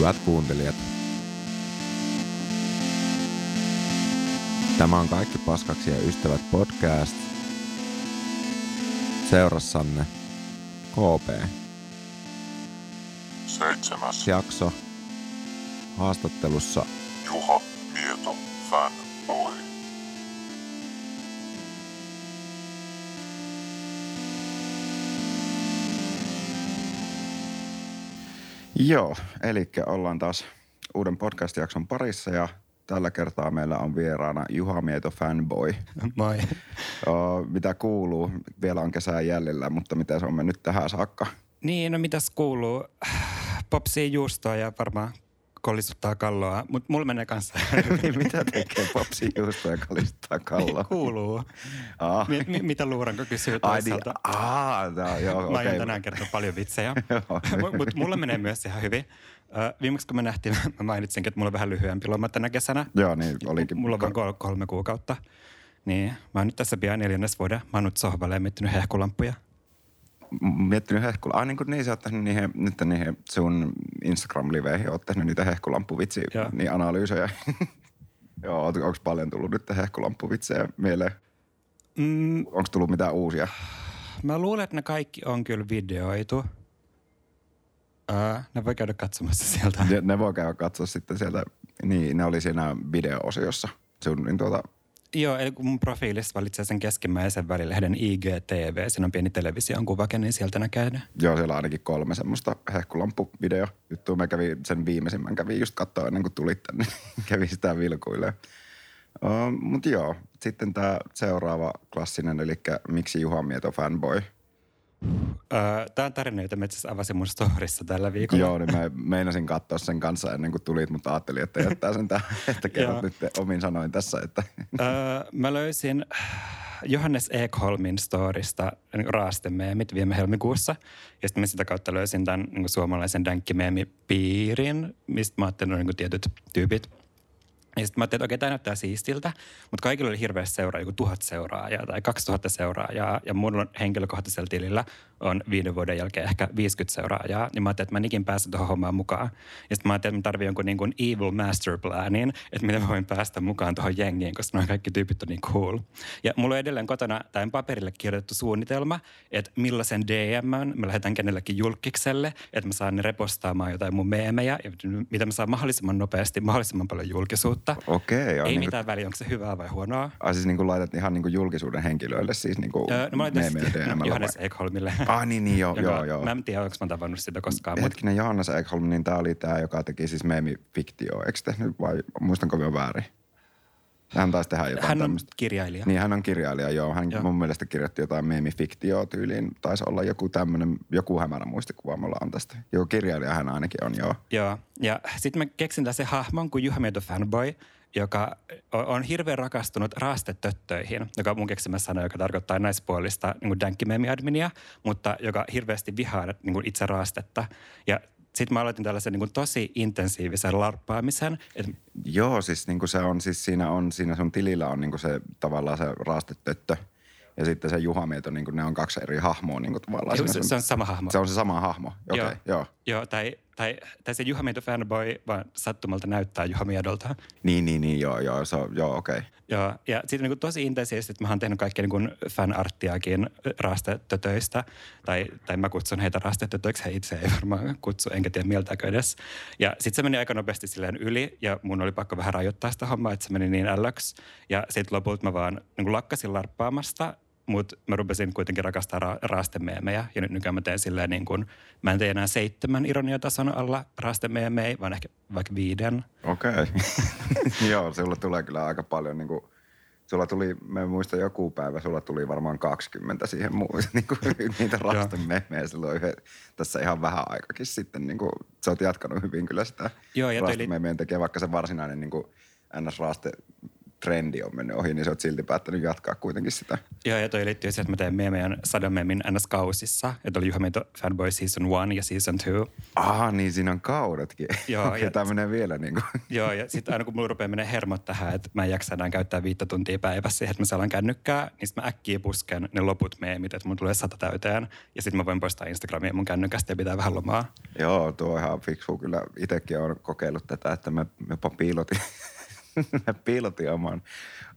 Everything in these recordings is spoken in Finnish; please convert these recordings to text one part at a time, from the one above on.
Hyvät kuuntelijat. Tämä on Kaikki paskaksi ja ystävät podcast. Seurassanne KP. Seitsemäs Jakso. Haastattelussa Juha Joo, eli ollaan taas uuden podcast-jakson parissa ja tällä kertaa meillä on vieraana Juha Mieto Fanboy. Moi. Oo, mitä kuuluu? Vielä on kesää jäljellä, mutta miten se on mennyt tähän saakka? Niin, no mitäs kuuluu? Popsii juustoa ja varmaan kolistuttaa kalloa, mutta mulla menee kanssa. mitä tekee popsi juusto ja kalistaa kalloa? kuuluu. Ah. Mi- mi- mitä luuranko kysyy Ai niin, toisaalta? aa, no, joo, Mä aion tänään kertoa paljon vitsejä. Mutta mulla menee myös ihan hyvin. Viimeksi kun me nähtiin, mä mainitsinkin, että mulla on vähän lyhyempi loma tänä kesänä. Joo, niin olikin. Mulla on vain kol- kolme kuukautta. Niin, mä oon nyt tässä pian neljännes vuoden. Mä oon nyt sohvalle ja miettinyt hehkulampuja. Miettinyt hehkula. Ai niin kuin niin sä oot tehnyt niihin, nyt niihin sun Instagram-liveihin, oot tehnyt niitä hehkulampuvitsi, niin analyysejä. Joo, onko paljon tullut nyt hehkulampuvitsejä mieleen? Mm, Onko tullut mitään uusia? Mä luulen, että ne kaikki on kyllä videoitu. Ää, ne voi käydä katsomassa sieltä. Ne, ne voi käydä katsoa sitten sieltä. Niin, ne oli siinä video-osiossa. Sun, niin tuota, Joo, eli mun profiilissa valitsee sen keskimmäisen välilehden IGTV, siinä on pieni television kuvake, niin sieltä näkee ne. joo, siellä on ainakin kolme semmoista hehkulampuvideo juttua. Mä kävin sen viimeisimmän, kävin just katsoa ennen kuin tulit tänne. kävin sitä vilkuille. Uh, Mutta joo, sitten tämä seuraava klassinen, eli miksi Juha Mieto fanboy. Tää on tarina, jota asiassa avasin mun storissa tällä viikolla. Joo, niin mä meinasin katsoa sen kanssa ennen kuin tulit, mutta ajattelin, että jättää sen tähän, että kerrot nyt omin sanoin tässä, että Ää, mä löysin Johannes Ekholmin storista niin raastemeemit viime helmikuussa. Ja sitten mä sitä kautta löysin tämän niin suomalaisen dänkkimeemipiirin, mistä mä ajattelin, niin tietyt tyypit. Ja sitten mä ajattelin, että okei, tämä näyttää siistiltä, mutta kaikilla oli hirveästi seuraa, joku tuhat seuraajaa tai 2000 seuraajaa. Ja mun henkilökohtaisella tilillä on viiden vuoden jälkeen ehkä 50 seuraajaa. Niin mä ajattelin, että mä en ikin pääse tuohon hommaan mukaan. Ja sitten mä ajattelin, että mä tarvitsen jonkun niin kuin evil master planin, että miten mä voin päästä mukaan tuohon jengiin, koska noin kaikki tyypit on niin cool. Ja mulla on edelleen kotona tämän paperille kirjoitettu suunnitelma, että millaisen DM mä lähetän kenellekin julkikselle, että mä saan ne repostaamaan jotain mun meemejä, ja mitä mä saan mahdollisimman nopeasti, mahdollisimman paljon julkisuutta. okei. on Ei niin kuin- mitään väliä, onko se hyvää vai huonoa. Ai siis niin kuin laitat ihan niin kuin julkisuuden henkilöille siis niin kuin Öö, no mä laitan meemejä DM:llä Johannes vai? Ekholmille. Ah niin, niin joo, joka- joo, joo. Mä en tiedä, onko mä tavannut sitä koskaan, mutta Hetkinen, Johannes Ekholm, niin tämä oli tämä, joka teki siis meemifiktio, eikö tehnyt vai muistanko vielä väärin? Hän taisi tehdä jotain hän on tämmöistä. kirjailija. Niin, hän on kirjailija, joo. Hän Joo. joo. mun mielestä kirjoitti jotain meemifiktioa tyyliin. Taisi olla joku tämmöinen, joku hämärä muistikuva mulla on tästä. Joku kirjailija hän ainakin on, joo. Joo, ja sitten mä keksin tässä hahmon kuin Juha Mieto fanboy, joka on- hirveän rakastunut raastetöttöihin, joka mun keksimä sana, joka tarkoittaa naispuolista niin dänkkimeemi-adminia, mutta joka hirveästi vihaa niin kuin itse raastetta. Ja sitten mä aloitin tällaisen niin kuin tosi intensiivisen larppaamisen, että Joo, siis niin kuin se on, siis siinä on, siinä sun tilillä on niin kuin se tavallaan se raastetöttö. Ja sitten se Juha Mieto, niin ne on kaksi eri hahmoa niin kuin tavallaan. Joo, se, se on sama hahmo. se on se sama hahmo, okei, okay, joo. Joo, tai, tai, tai se Juha Mieto fanboy vaan sattumalta näyttää Juha Miedolta. Niin, niin, niin, joo, joo, se on, joo, okei. Okay. Joo, ja sitten niin tosi intensiivisesti, että mä oon tehnyt kaikkea niin fanarttiakin raastetötöistä, tai, tai mä kutsun heitä raastetötöiksi, he itse ei varmaan kutsu, enkä tiedä mieltääkö edes. Ja sitten se meni aika nopeasti silleen yli, ja mun oli pakko vähän rajoittaa sitä hommaa, että se meni niin ällöksi. Ja sitten lopulta mä vaan niin lakkasin larppaamasta, mutta mä rupesin kuitenkin rakastaa ra- raastemeemejä, ja nyt nykyään mä teen silleen niin kuin, mä en tee enää seitsemän ironiatason alla raastemeemejä, vaan ehkä vaikka viiden. Okei. Okay. Joo, sulla tulee kyllä aika paljon niin kuin, sulla tuli, mä muistan joku päivä, sulla tuli varmaan 20 siihen muu, niin kuin, niitä rasten memejä silloin yhden, tässä ihan vähän aikakin sitten. Niin kuin, sä oot jatkanut hyvin kyllä sitä Joo, ja rastememeen tekee, vaikka se varsinainen niin kuin, ns-raaste trendi on mennyt ohi, niin sä oot silti päättänyt jatkaa kuitenkin sitä. Joo, ja toi liittyy siihen, että mä teen meidän Sadamemin NS-kausissa. Että oli Juha Meito Fanboy Season 1 ja Season 2. Ah, niin siinä on kaudetkin. Joo, ja ja- tämä menee vielä niin kuin. Joo, ja sitten aina kun mulla rupeaa menee hermot tähän, että mä en jaksa enää käyttää viittä tuntia päivässä siihen, että mä saan kännykkää, niin mä äkkiä pusken ne loput meemit, että mun tulee sata täyteen. Ja sitten mä voin poistaa Instagramia mun kännykästä ja pitää vähän lomaa. Joo, tuo on ihan fiksu. Kyllä itsekin olen kokeillut tätä, että mä jopa piilotin, mä piilotin oman,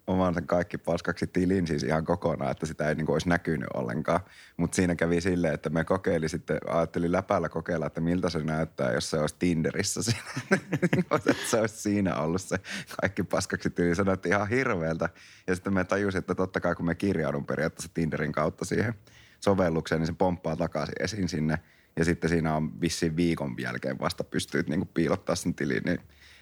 oman sen kaikki paskaksi tilin siis ihan kokonaan, että sitä ei niin kuin olisi näkynyt ollenkaan. Mutta siinä kävi silleen, että me kokeili sitten, ajattelin läpällä kokeilla, että miltä se näyttää, jos se olisi Tinderissä siinä. että se olisi siinä ollut se kaikki paskaksi tili. Se näytti ihan hirveältä. Ja sitten me tajusin, että totta kai kun me kirjaudun periaatteessa Tinderin kautta siihen sovellukseen, niin se pomppaa takaisin esiin sinne. Ja sitten siinä on vissiin viikon jälkeen vasta pystyy niin piilottaa sen tilin, niin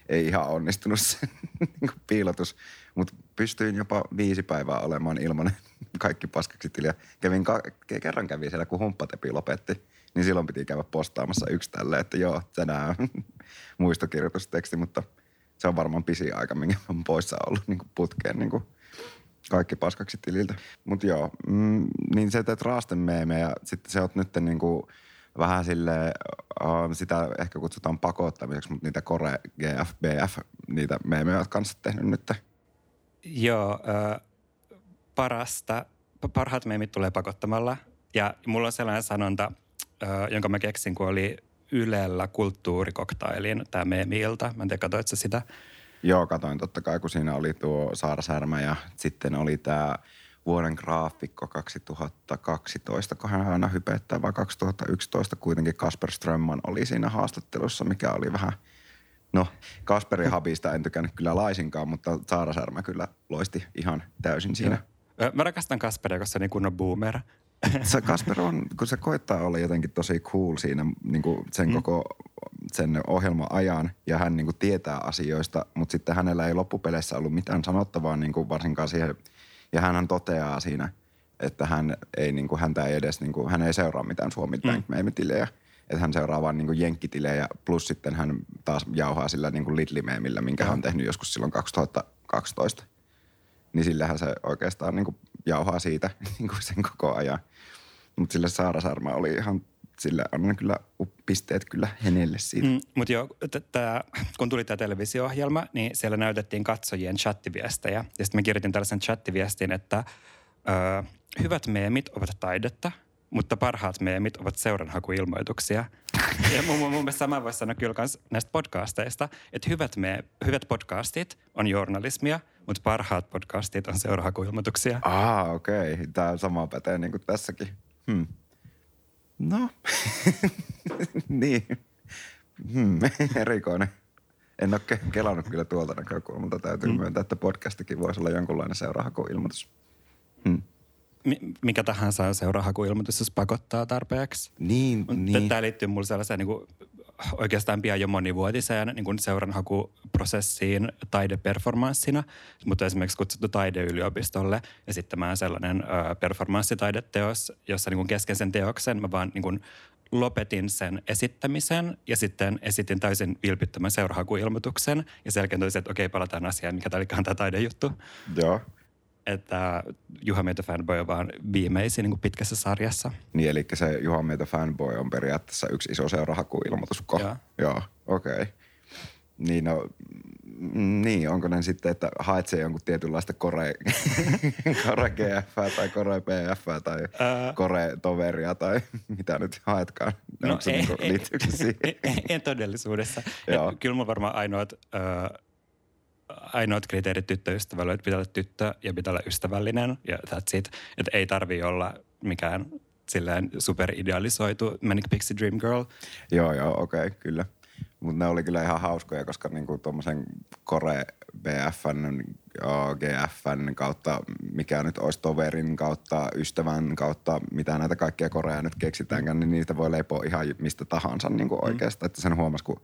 ei ihan onnistunut se niin piilotus. Mutta pystyin jopa viisi päivää olemaan ilman kaikki paskaksi tiliä. Kävin ka- kerran kävin siellä, kun humppatepi lopetti, niin silloin piti käydä postaamassa yksi tälle, että joo, tänään on muistokirjoitusteksti, mutta se on varmaan pisin aika, minkä oon poissa ollut niin putkeen niin kaikki paskaksi tililtä. Mutta joo, mm, niin sä teet raasten meemejä ja sitten sä oot nyt niinku vähän sille uh, sitä ehkä kutsutaan pakottamiseksi, mutta niitä Kore, GF, BF, niitä meemejä oot kanssa tehnyt nyt. Joo, ö, parasta, parhaat meemit tulee pakottamalla. Ja mulla on sellainen sanonta, ö, jonka mä keksin, kun oli Ylellä kulttuurikoktailin tämä meemi-ilta. Mä en tiedä, katsoit sitä? Joo, katoin totta kai, kun siinä oli tuo Saara Särmä ja sitten oli tämä vuoden graafikko 2012, kun hän aina hypettää, vai 2011 kuitenkin Kasper Strömman oli siinä haastattelussa, mikä oli vähän, no Kasperin habista en tykännyt kyllä laisinkaan, mutta Saara Särmä kyllä loisti ihan täysin siinä. Ö, Mä rakastan Kasperia, koska se on niin kunnon boomer. Se Kasper on, kun se koittaa olla jotenkin tosi cool siinä niin kuin sen mm. koko sen ohjelman ajan ja hän niin kuin tietää asioista, mutta sitten hänellä ei loppupeleissä ollut mitään sanottavaa niin kuin varsinkaan siihen. Ja hän toteaa siinä, että hän ei, niin kuin, häntä ei edes, niin kuin, hän ei seuraa mitään Suomi Bank mm. tilejä että hän seuraa vaan niin jenkkitilejä plus sitten hän taas jauhaa sillä niin Lidli-meemillä, minkä hän on tehnyt joskus silloin 2012 niin sillähän se oikeastaan niin jauhaa siitä niin sen koko ajan. Mutta sille Saara Sarma oli ihan, sille annan kyllä pisteet kyllä hänelle siitä. Mm. Mutta joo, t- tää, kun tuli tämä televisio-ohjelma, niin siellä näytettiin katsojien chattiviestejä. Ja sitten mä kirjoitin tällaisen chattiviestin, että ö, hyvät meemit ovat taidetta, mutta parhaat meemit ovat seuranhakuilmoituksia. Ja mun, mun, mun mielestä sama voisi sanoa kyllä kans näistä podcasteista, että hyvät, me, hyvät podcastit on journalismia, mutta parhaat podcastit on seuranhakuilmoituksia. Ah, okei. Okay. Tämä sama pätee niin kuin tässäkin. Hmm. No, niin. Hmm. Erikoinen. En ole ke- kelannut kyllä tuolta näkökulmalta. Täytyy mm. myöntää, että podcastikin voisi olla jonkunlainen seurahakuilmoitus. Hmm. Mi- mikä tahansa on seuranhakuilmoitus, jos pakottaa tarpeeksi. Niin, Niin. niin. Tämä liittyy mulle sellaiseen niin kuin, oikeastaan pian jo monivuotiseen niin kuin seuranhakuprosessiin taideperformanssina, mutta esimerkiksi kutsuttu taideyliopistolle esittämään sellainen ö, performanssitaideteos, jossa niin kuin kesken sen teoksen mä vaan niin kuin lopetin sen esittämisen ja sitten esitin täysin vilpittömän seurahakuilmoituksen ja sen jälkeen toisin, että okei, palataan asiaan, mikä tämä olikaan tämä taidejuttu. Joo. Että Juha Mieto Fanboy on vaan viimeisin niin pitkässä sarjassa. Niin, eli se Juha Mieto fanboy on periaatteessa yksi iso seurahakuilmoitus. Joo. Joo, okei. Okay. Niin, no, niin, onko ne sitten, että haet se jonkun tietynlaista kore, kore GF tai kore PF tai Ää. kore toveria tai mitä nyt haetkaan? No, se niinku, se siihen? ei, ei, ei todellisuudessa. Et Kyllä mulla varmaan ainoat, ö, ainoat kriteerit tyttöystävällä, että pitää olla tyttö ja pitää olla ystävällinen ja that's it. Että ei tarvi olla mikään silleen superidealisoitu Manic Pixie Dream Girl. Joo, joo, okei, okay, kyllä. Mutta ne oli kyllä ihan hauskoja, koska niinku tuommoisen Kore BFn, GFn kautta, mikä nyt olisi toverin kautta, ystävän kautta, mitä näitä kaikkia Korea nyt keksitäänkään, niin niistä voi leipoa ihan mistä tahansa niinku oikeastaan. Että sen huomasi, kun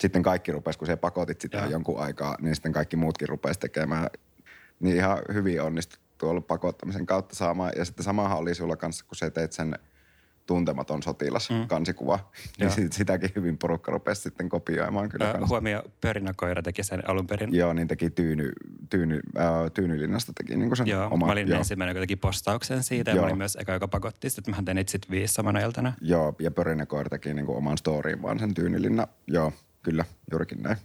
sitten kaikki rupesi, kun se pakotit sitä Joo. jonkun aikaa, niin sitten kaikki muutkin rupesi tekemään. Niin ihan hyvin onnistuttu ollut pakottamisen kautta saamaan. Ja sitten samahan oli sulla kanssa, kun sä teit sen tuntematon sotilas Mm. kansikuva. Niin sit- sitäkin hyvin porukka rupesi sitten kopioimaan kyllä. Ö, kans. huomio, pörinäkoira teki sen alun perin. Joo, niin teki tyyny, tyyny, äh, Tyynylinnasta teki niin sen Joo, oma. mä olin joo. ensimmäinen, joka teki postauksen siitä ja Joo. mä olin myös eka, joka pakotti sitä, että mä tein itse viisi samana iltana. Joo, ja Pörinäkoira teki niin oman storyin vaan sen Tyynylinna. Joo, kyllä, juurikin näin.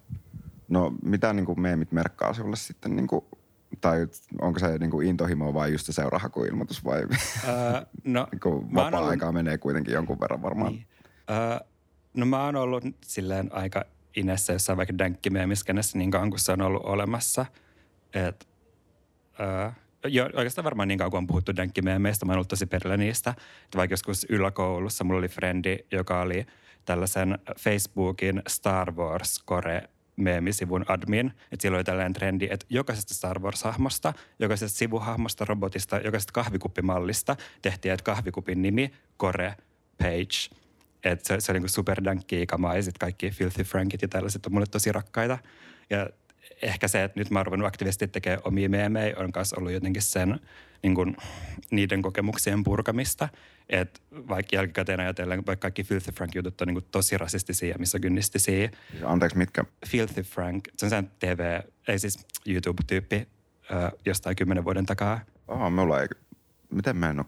No, mitä niin kuin meemit merkkaa sulle sitten, niin kuin, tai onko se niin kuin intohimo vai just se seurahakuilmoitus vai Öö, no, niin kuin vapaa-aikaa menee kuitenkin jonkun verran varmaan. Niin. Öö, no mä oon ollut silleen aika inessä jossain vaikka dänkkimeemiskenessä niin kauan kuin se on ollut olemassa. Et, öö, jo, oikeastaan varmaan niin kauan kuin on puhuttu dänkkimeemeistä, mä oon ollut tosi perillä niistä. Et vaikka joskus yläkoulussa mulla oli frendi, joka oli tällaisen Facebookin Star Wars Core meemisivun admin. Että siellä oli tällainen trendi, että jokaisesta Star Wars-hahmosta, jokaisesta sivuhahmosta, robotista, jokaisesta kahvikuppimallista tehtiin, että kahvikupin nimi, Core, Page. Et se, se oli niin superdänkkiä kamaa ja sitten kaikki Filthy Frankit ja tällaiset on mulle tosi rakkaita. Ja ehkä se, että nyt mä oon ruvennut aktiivisesti tekemään omia meemejä, on myös ollut jotenkin sen niin kuin, niiden kokemuksien purkamista. Että vaikka jälkikäteen ajatellen, vaikka kaikki Filthy Frank-jutut on niin kuin tosi rasistisia ja misogynnistisiä. Siis Anteeksi, mitkä? Filthy Frank, se on sen TV, ei siis YouTube-tyyppi jostain kymmenen vuoden takaa. Oh, mulla ei, miten mä en ole,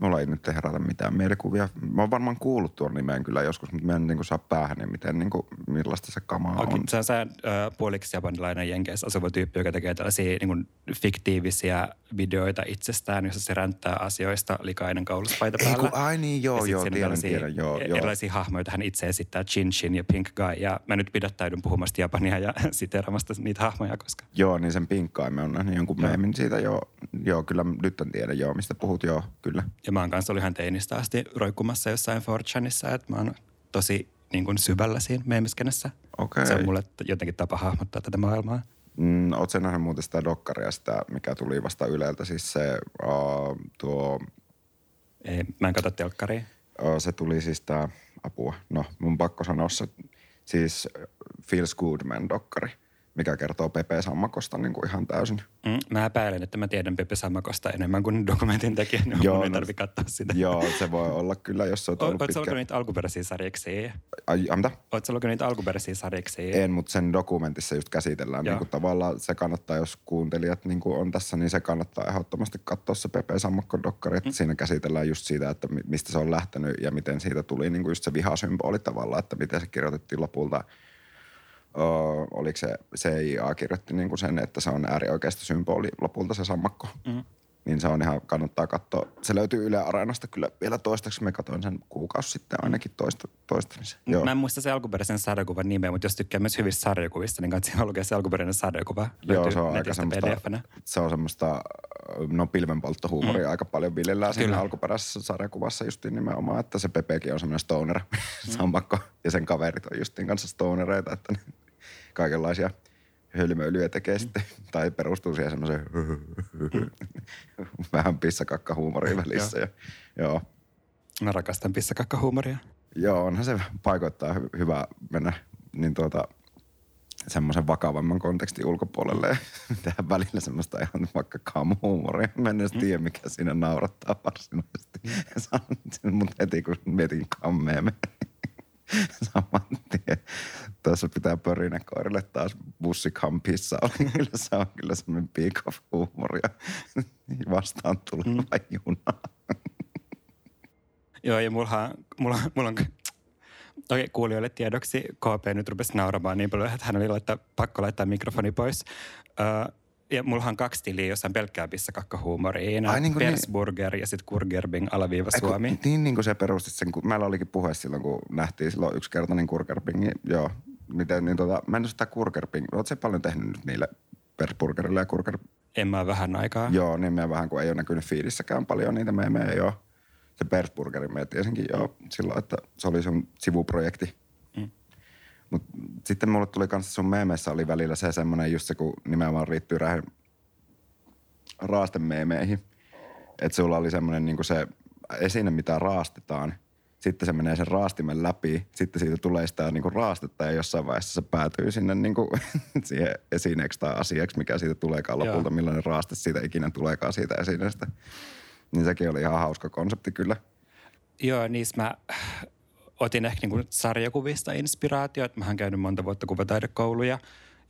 mulla ei nyt herätä mitään mielikuvia. Mä oon varmaan kuullut tuon nimeen kyllä joskus, mutta mä en niin kuin saa päähän, niin miten, niin kuin, millaista se kamaa Okay. on. Se on se ö, puoliksi japanilainen jenkeissä asuva tyyppi, joka tekee tällaisia niin kuin, fiktiivisiä videoita itsestään, jossa se ränttää asioista likainen kauluspaita Ei päällä. kun, ai niin, joo, Ja joo, tiedän, tiedän, joo, joo. Erilaisia hahmoja, joita hän itse esittää, Chin Chin ja Pink Guy. Ja mä nyt pidättäydyn puhumasta japania ja siteeramasta niitä hahmoja, koska Joo, niin sen pinkkaimme on nähnyt jonkun meemin siitä, joo. Joo, kyllä nyt en tiedä, joo, mistä puhut, joo, kyllä. Ja mä oon kanssa ollut ihan teinistä asti roikkumassa jossain 4chanissa, että mä oon tosi niin kuin syvällä siinä meemiskenessä. Okei. Se on mulle jotenkin tapa hahmottaa tätä maailmaa. Mm, oot sä nähnyt muuten sitä dokkaria, sitä, mikä tuli vasta Yleltä, siis se uh, tuo, Ei, mä en katso telkkaria. uh, se tuli siis tää, apua, no mun pakko sanoa se, siis Feels Goodman dokkari, mikä kertoo Pepe Sammakosta niin kuin ihan täysin. Mm, mä epäilen, että mä tiedän Pepe Sammakosta enemmän kuin dokumentin tekijä, niin Joo, mun ei no- tarvi katsoa sitä. Joo, se voi olla kyllä, jos se on Oletko pitkä. lukenut niitä alkuperäisiä sarjiksia? Ai, mitä? Oletko lukenut niitä alkuperäisiä sarjiksia? En, mutta sen dokumentissa just käsitellään. Joo. Niin kuin tavallaan se kannattaa, jos kuuntelijat niin kuin on tässä, niin se kannattaa ehdottomasti katsoa se Pepe Sammakko dokkari. Että siinä käsitellään just siitä, että mi- mistä se on lähtenyt ja miten siitä tuli niin kuin just se vihasymboli tavallaan, että miten se kirjoitettiin lopulta. Öö, oliko se CIA kirjoitti niin kuin sen, että se on äärioikeista symboli lopulta se sammakko. Mm. Niin se on ihan, kannattaa katsoa. Se löytyy Yle Areenasta kyllä vielä toistaiseksi. Me katsoin sen kuukausi sitten ainakin toista, toistamisen. Joo. Mä en muista se alkuperäisen sarjakuvan nimeä, mutta jos tykkää myös hyvistä sarjakuvista, niin kannattaa lukea se alkuperäinen sarjakuva. Joo, se on aika semmoista, PDF-nä. se on semmoista, no pilvenpolttohuumoria mm. aika paljon viljellään siinä Kyllä. alkuperäisessä sarjakuvassa justiin nimenomaan, että se Pepekin on semmoinen stoner, mm. sammakko, ja sen kaverit on justiin kanssa stonereita, että kaikenlaisia hölmöilyjä tekee mm. sitten, tai perustuu siihen semmoiseen vähän pissakakkahuumoriin välissä. ja, joo. Mä rakastan pissakakkahuumoria. Joo, onhan se paikoittaa hy- hyvä mennä niin tuota, semmoisen vakavamman kontekstin ulkopuolelle ja tehdä välillä semmoista ihan vaikka kamuhuumoria. Mä en edes tiedä, mikä siinä naurattaa varsinaisesti. Mm. Mutta heti kun mietin kammeemme, saman tien. Tässä pitää pörinäkoirille taas bussikampissa. Kyllä se on kyllä semmoinen peak of huumoria. Vastaan tuleva mm. juna. Joo, ja mulla, mulla, mulla on Okei, kuulijoille tiedoksi KP nyt rupesi nauramaan niin paljon, että hän oli laittaa, pakko laittaa mikrofoni pois. Ö, ja mulla on kaksi tiliä, jossa on pelkkää pissakakkahuumoria. Ai niin kuin niin. Persburger ja sitten Kurgerbing alaviiva Suomi. Niin, niin kuin se perustit sen, kun meillä olikin puhe silloin, kun nähtiin silloin yksi kerta niin Kurgerpingi, joo. Miten, niin tota, mä en ole sitä Kurgerping, oot se paljon tehnyt nyt niille Persburgerille ja Kurger, En mä vähän aikaa. joo, niin me vähän, kun ei ole näkynyt fiilissäkään paljon niitä meemejä, joo. Se Persburgerin me tiesinkin joo silloin, että se oli sun sivuprojekti. Mm. Mut sitten mulle tuli kanssa sun meemeissä oli välillä se semmoinen just se, kun nimenomaan riittyy rähän raastemeemeihin. Että sulla oli semmoinen niin se esine, mitä raastetaan. Sitten se menee sen raastimen läpi. Sitten siitä tulee sitä niin raastetta ja jossain vaiheessa se päätyy sinne niin kuin siihen esineeksi tai asiaksi, mikä siitä tuleekaan Joo. lopulta, millainen raaste siitä ikinä tuleekaan siitä esineestä. Niin sekin oli ihan hauska konsepti kyllä. joo, niissä mä otin ehkä niin kuin sarjakuvista inspiraatiot. Mä oon käynyt monta vuotta kuvataidekouluja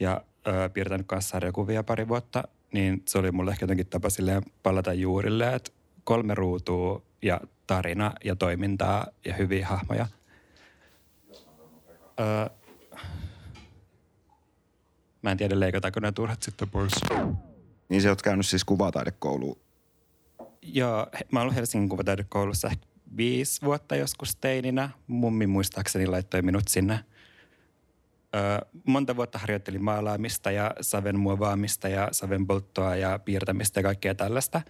ja ö, piirtänyt kanssa sarjakuvia pari vuotta. Niin se oli mulle ehkä jotenkin tapa silleen palata juurille, että kolme ruutua ja tarina ja toimintaa ja hyviä hahmoja. Ö, mä en tiedä, leikataanko ne turhat sitten pois. Niin sä oot käynyt siis kuvataidekouluun. Joo, mä oon ollut Helsingin kuvataidekoulussa ehkä viisi vuotta joskus teininä. Mummi muistaakseni laittoi minut sinne. Ö, monta vuotta harjoittelin maalaamista ja saven muovaamista ja saven polttoa ja piirtämistä ja kaikkea tällaista.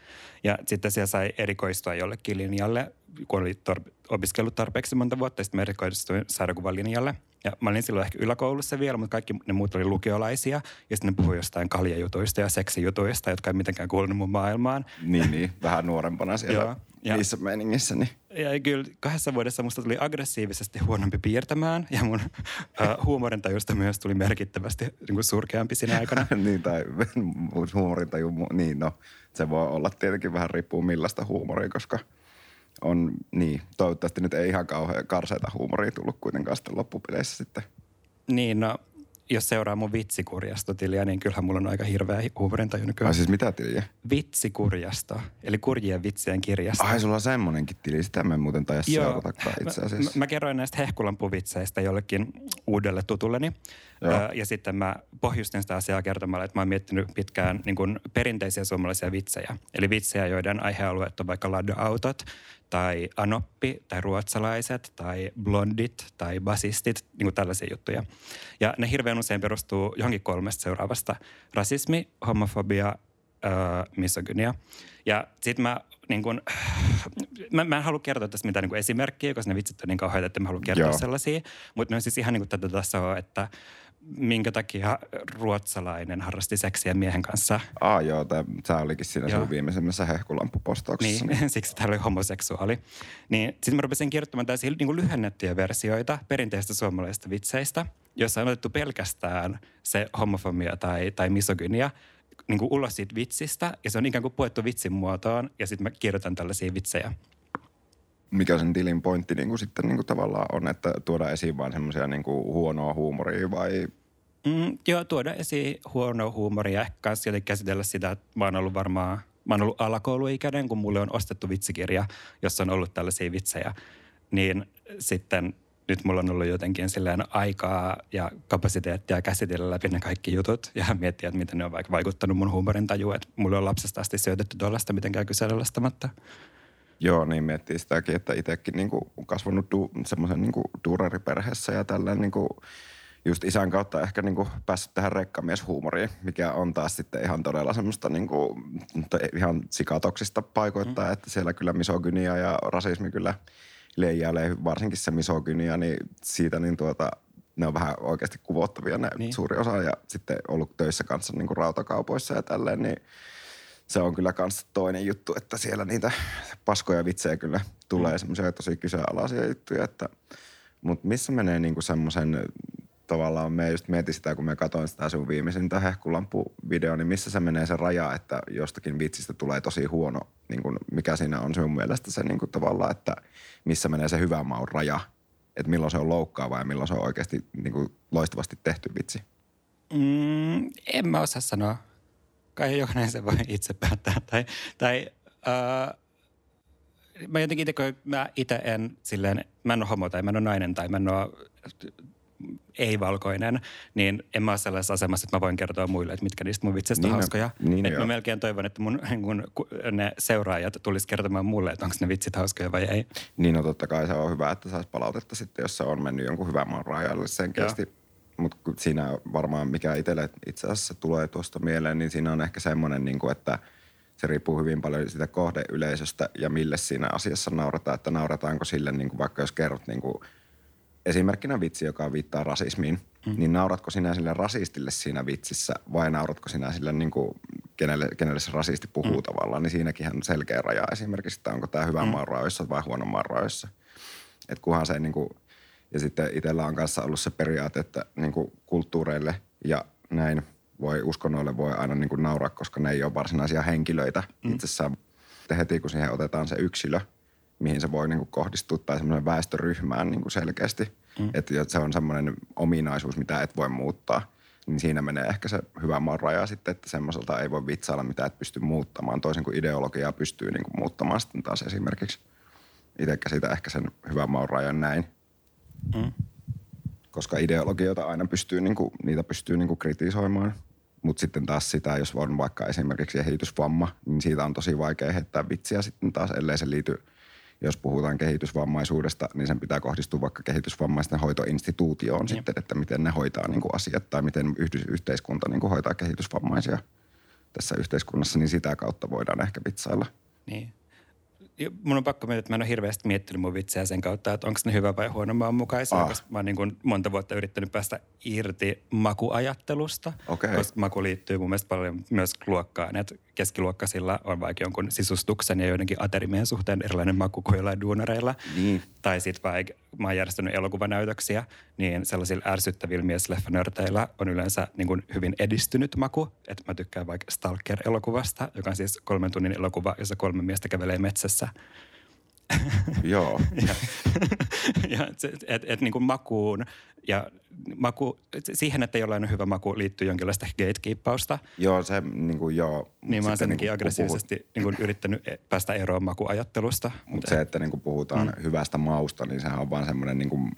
Ja sitten siellä sai erikoistua jollekin linjalle, kun oli tor- opiskellut tarpeeksi monta vuotta, sitten mä erikoistuin sarjakuvan linjalle. Ja mä olin silloin ehkä yläkoulussa vielä, mutta kaikki ne muut oli lukiolaisia. Ja sitten ne puhui jostain kaljajutuista ja seksijutuista, jotka ei mitenkään kuulunut mun maailmaan. Niin, niin. Vähän nuorempana siellä Joo, ja- niissä meiningissä. Niin. Ja kyllä kahdessa vuodessa musta tuli aggressiivisesti huonompi piirtämään ja mun äh, huumorintajusta myös tuli merkittävästi niin kuin surkeampi siinä aikana. niin, tai huumorintaju, niin no, se voi olla tietenkin vähän riippuu millaista huumoria, koska on, niin, toivottavasti nyt ei ihan kauhean karseita huumoria tullut kuitenkaan sitten loppupeleissä sitten. niin, no jos seuraa mun vitsikurjastotiliä, niin kyllähän mulla on aika hirveä huumorintaju nykyään. Ai siis mitä tiliä? Vitsikurjasto, eli kurjien vitsien kirjasto. Ai sulla on semmonenkin tili, sitä me en muuten taida seuratakaan itse asiassa. Mä, mä kerroin näistä hehkulampuvitseistä jollekin uudelle tutulleni. Joo. Ö, ja sitten mä pohjustin sitä asiaa kertomalla, että mä oon miettinyt pitkään niin kuin perinteisiä suomalaisia vitsejä. Eli vitsejä, joiden aihealueet on vaikka lada-autot, tai anoppi, tai ruotsalaiset, tai blondit, tai basistit, niin kuin tällaisia juttuja. Ja ne hirveän usein perustuu johonkin kolmesta seuraavasta. Rasismi, homofobia, öö, misogynia. Ja sitten mä, niin kun, mä, mä en halua kertoa tästä mitään niin esimerkkiä, koska ne vitsit on niin kauheita, että mä haluan kertoa. Joo. sellaisia. Mutta ne on siis ihan niin kuin tätä tasoa, että minkä takia ruotsalainen harrasti seksiä miehen kanssa. Aa joo, tää, sä olikin siinä Joo. sun viimeisimmässä hehkulampupostauksessa. Niin, siksi täällä oli homoseksuaali. Niin sitten mä rupesin kirjoittamaan tällaisia niin kuin lyhennettyjä versioita perinteistä suomalaisista vitseistä, joissa on otettu pelkästään se homofobia tai, tai misogynia niin kuin ulos siitä vitsistä. Ja se on ikään kuin puettu vitsin muotoon ja sitten mä kirjoitan tällaisia vitsejä. Mikä sen tilin pointti niin kuin sitten niin kuin tavallaan on, että tuoda esiin vain semmoisia niin huonoa huumoria vai Mm, joo, tuoda esiin huonoa huumoria. Ehkä kanssa jotenkin käsitellä sitä, että mä oon ollut varmaan, mä oon ollut alakouluikäinen, kun mulle on ostettu vitsikirja, jossa on ollut tällaisia vitsejä. Niin sitten nyt mulla on ollut jotenkin silleen aikaa ja kapasiteettia käsitellä läpi ne kaikki jutut ja miettiä, että miten ne on vaikka vaikuttanut mun huumorintajuun. Että mulle on lapsesta asti syötetty tuollaista mitenkään kyseenalaistamatta. Joo, niin miettii sitäkin, että itsekin niin kuin kasvanut du, semmoisen niin duurariperheessä ja tällainen niin kuin just isän kautta ehkä niin kuin päässyt tähän rekkamieshuumoriin, mikä on taas sitten ihan todella semmoista niin kuin, ihan sikatoksista paikoittaa, mm. että siellä kyllä misogynia ja rasismi kyllä leijailee, varsinkin se misogynia, niin siitä niin tuota, ne on vähän oikeasti kuvottavia ne niin. Suuri osa ja sitten ollut töissä kanssa niin kuin rautakaupoissa ja tälleen, niin se on kyllä kans toinen juttu, että siellä niitä paskoja vitsejä kyllä tulee mm. semmoisia tosi kyseenalaisia juttuja, että mutta missä menee niinku semmoisen tavallaan, me just mietin sitä, kun me katsoin sitä sun viimeisintä hehkulampu-video, niin missä se menee se raja, että jostakin vitsistä tulee tosi huono, niin kuin mikä siinä on sun mielestä se niin kuin tavallaan, että missä menee se hyvän maun raja, että milloin se on loukkaava ja milloin se on oikeasti niin kuin loistavasti tehty vitsi. Mm, en mä osaa sanoa. Kai jokainen se voi itse päättää. Tai, tai äh, mä jotenkin itse, kun mä itse en silleen, mä en ole homo tai mä en ole nainen tai mä en ole ei-valkoinen, niin en mä ole sellaisessa asemassa, että mä voin kertoa muille, että mitkä niistä mun vitseistä Niin on hauskoja. Niin Et joo. mä melkein toivon, että mun niin kun, ku- ne seuraajat tulisi kertomaan mulle, että onko ne vitsit hauskoja vai ei. Niin no totta kai se on hyvä, että saisi palautetta sitten, jos se on mennyt jonkun hyvän maan rajalle selkeästi. Mutta siinä varmaan mikä itselle itse asiassa tulee tuosta mieleen, niin siinä on ehkä semmoinen, niin kuin, että se riippuu hyvin paljon siitä kohdeyleisöstä ja mille siinä asiassa naurataan. Että naurataanko sille, niin kuin vaikka jos kerrot niin kuin esimerkkinä vitsi, joka viittaa rasismiin, mm. niin nauratko sinä sille rasistille siinä vitsissä vai nauratko sinä sille, niin kuin, kenelle, kenelle se rasisti puhuu mm. tavallaan, niin siinäkin on selkeä raja esimerkiksi, että onko tämä hyvän mm. maan rajoissa vai huonon maan rajoissa. Että kunhan se niin kuin, ja sitten itsellä on kanssa ollut se periaate, että niin kuin kulttuureille ja näin voi, uskonnoille voi aina niin kuin nauraa, koska ne ei ole varsinaisia henkilöitä mm. itsessään. Sitten heti kun siihen otetaan se yksilö, mihin se voi niin kuin kohdistua tai semmoisen väestöryhmään niin kuin selkeästi. Mm. Että se on semmoinen ominaisuus, mitä et voi muuttaa. Niin siinä menee ehkä se hyvä maan raja sitten, että semmoiselta ei voi vitsailla, mitä et pysty muuttamaan. Toisin kuin ideologiaa pystyy niin kuin muuttamaan sitten taas esimerkiksi. Itse käsitän ehkä sen hyvän maan rajan näin. Mm. Koska ideologioita aina pystyy, niin kuin, niitä pystyy niin kuin kritisoimaan. Mutta sitten taas sitä, jos on vaikka esimerkiksi kehitysvamma, niin siitä on tosi vaikea heittää vitsiä sitten taas, ellei se liity – jos puhutaan kehitysvammaisuudesta, niin sen pitää kohdistua vaikka kehitysvammaisten hoitoinstituutioon niin. sitten, että miten ne hoitaa niin kuin asiat tai miten yhteiskunta niin kuin hoitaa kehitysvammaisia tässä yhteiskunnassa, niin sitä kautta voidaan ehkä vitsailla. Niin mun on pakko miettiä, että mä en ole hirveästi miettinyt mun vitsejä sen kautta, että onko ne hyvä vai huono maan mukaisia, ah. koska mä oon niin kuin monta vuotta yrittänyt päästä irti makuajattelusta, okay. koska maku liittyy mun mielestä paljon myös luokkaan, että keskiluokkaisilla on vaikka jonkun sisustuksen ja joidenkin aterimien suhteen erilainen maku kuin jollain duunareilla. Niin. Tai sitten vaikka mä oon järjestänyt elokuvanäytöksiä, niin sellaisilla ärsyttävillä miesleffanörteillä on yleensä niin kuin hyvin edistynyt maku. Että mä tykkään vaikka Stalker-elokuvasta, joka on siis kolmen tunnin elokuva, jossa kolme miestä kävelee metsässä. Joo. ja, ja et, et, niin kuin makuun ja maku, siihen, että jollain on hyvä maku, liittyy jonkinlaista gatekeeppausta. Joo, se niin kuin joo. Niin mä oon senkin niin aggressiivisesti puhut... niin kuin yrittänyt e- päästä eroon makuajattelusta. Mutta se, että niin kuin puhutaan mm. hyvästä mausta, niin sehän on vaan semmoinen, niin kuin,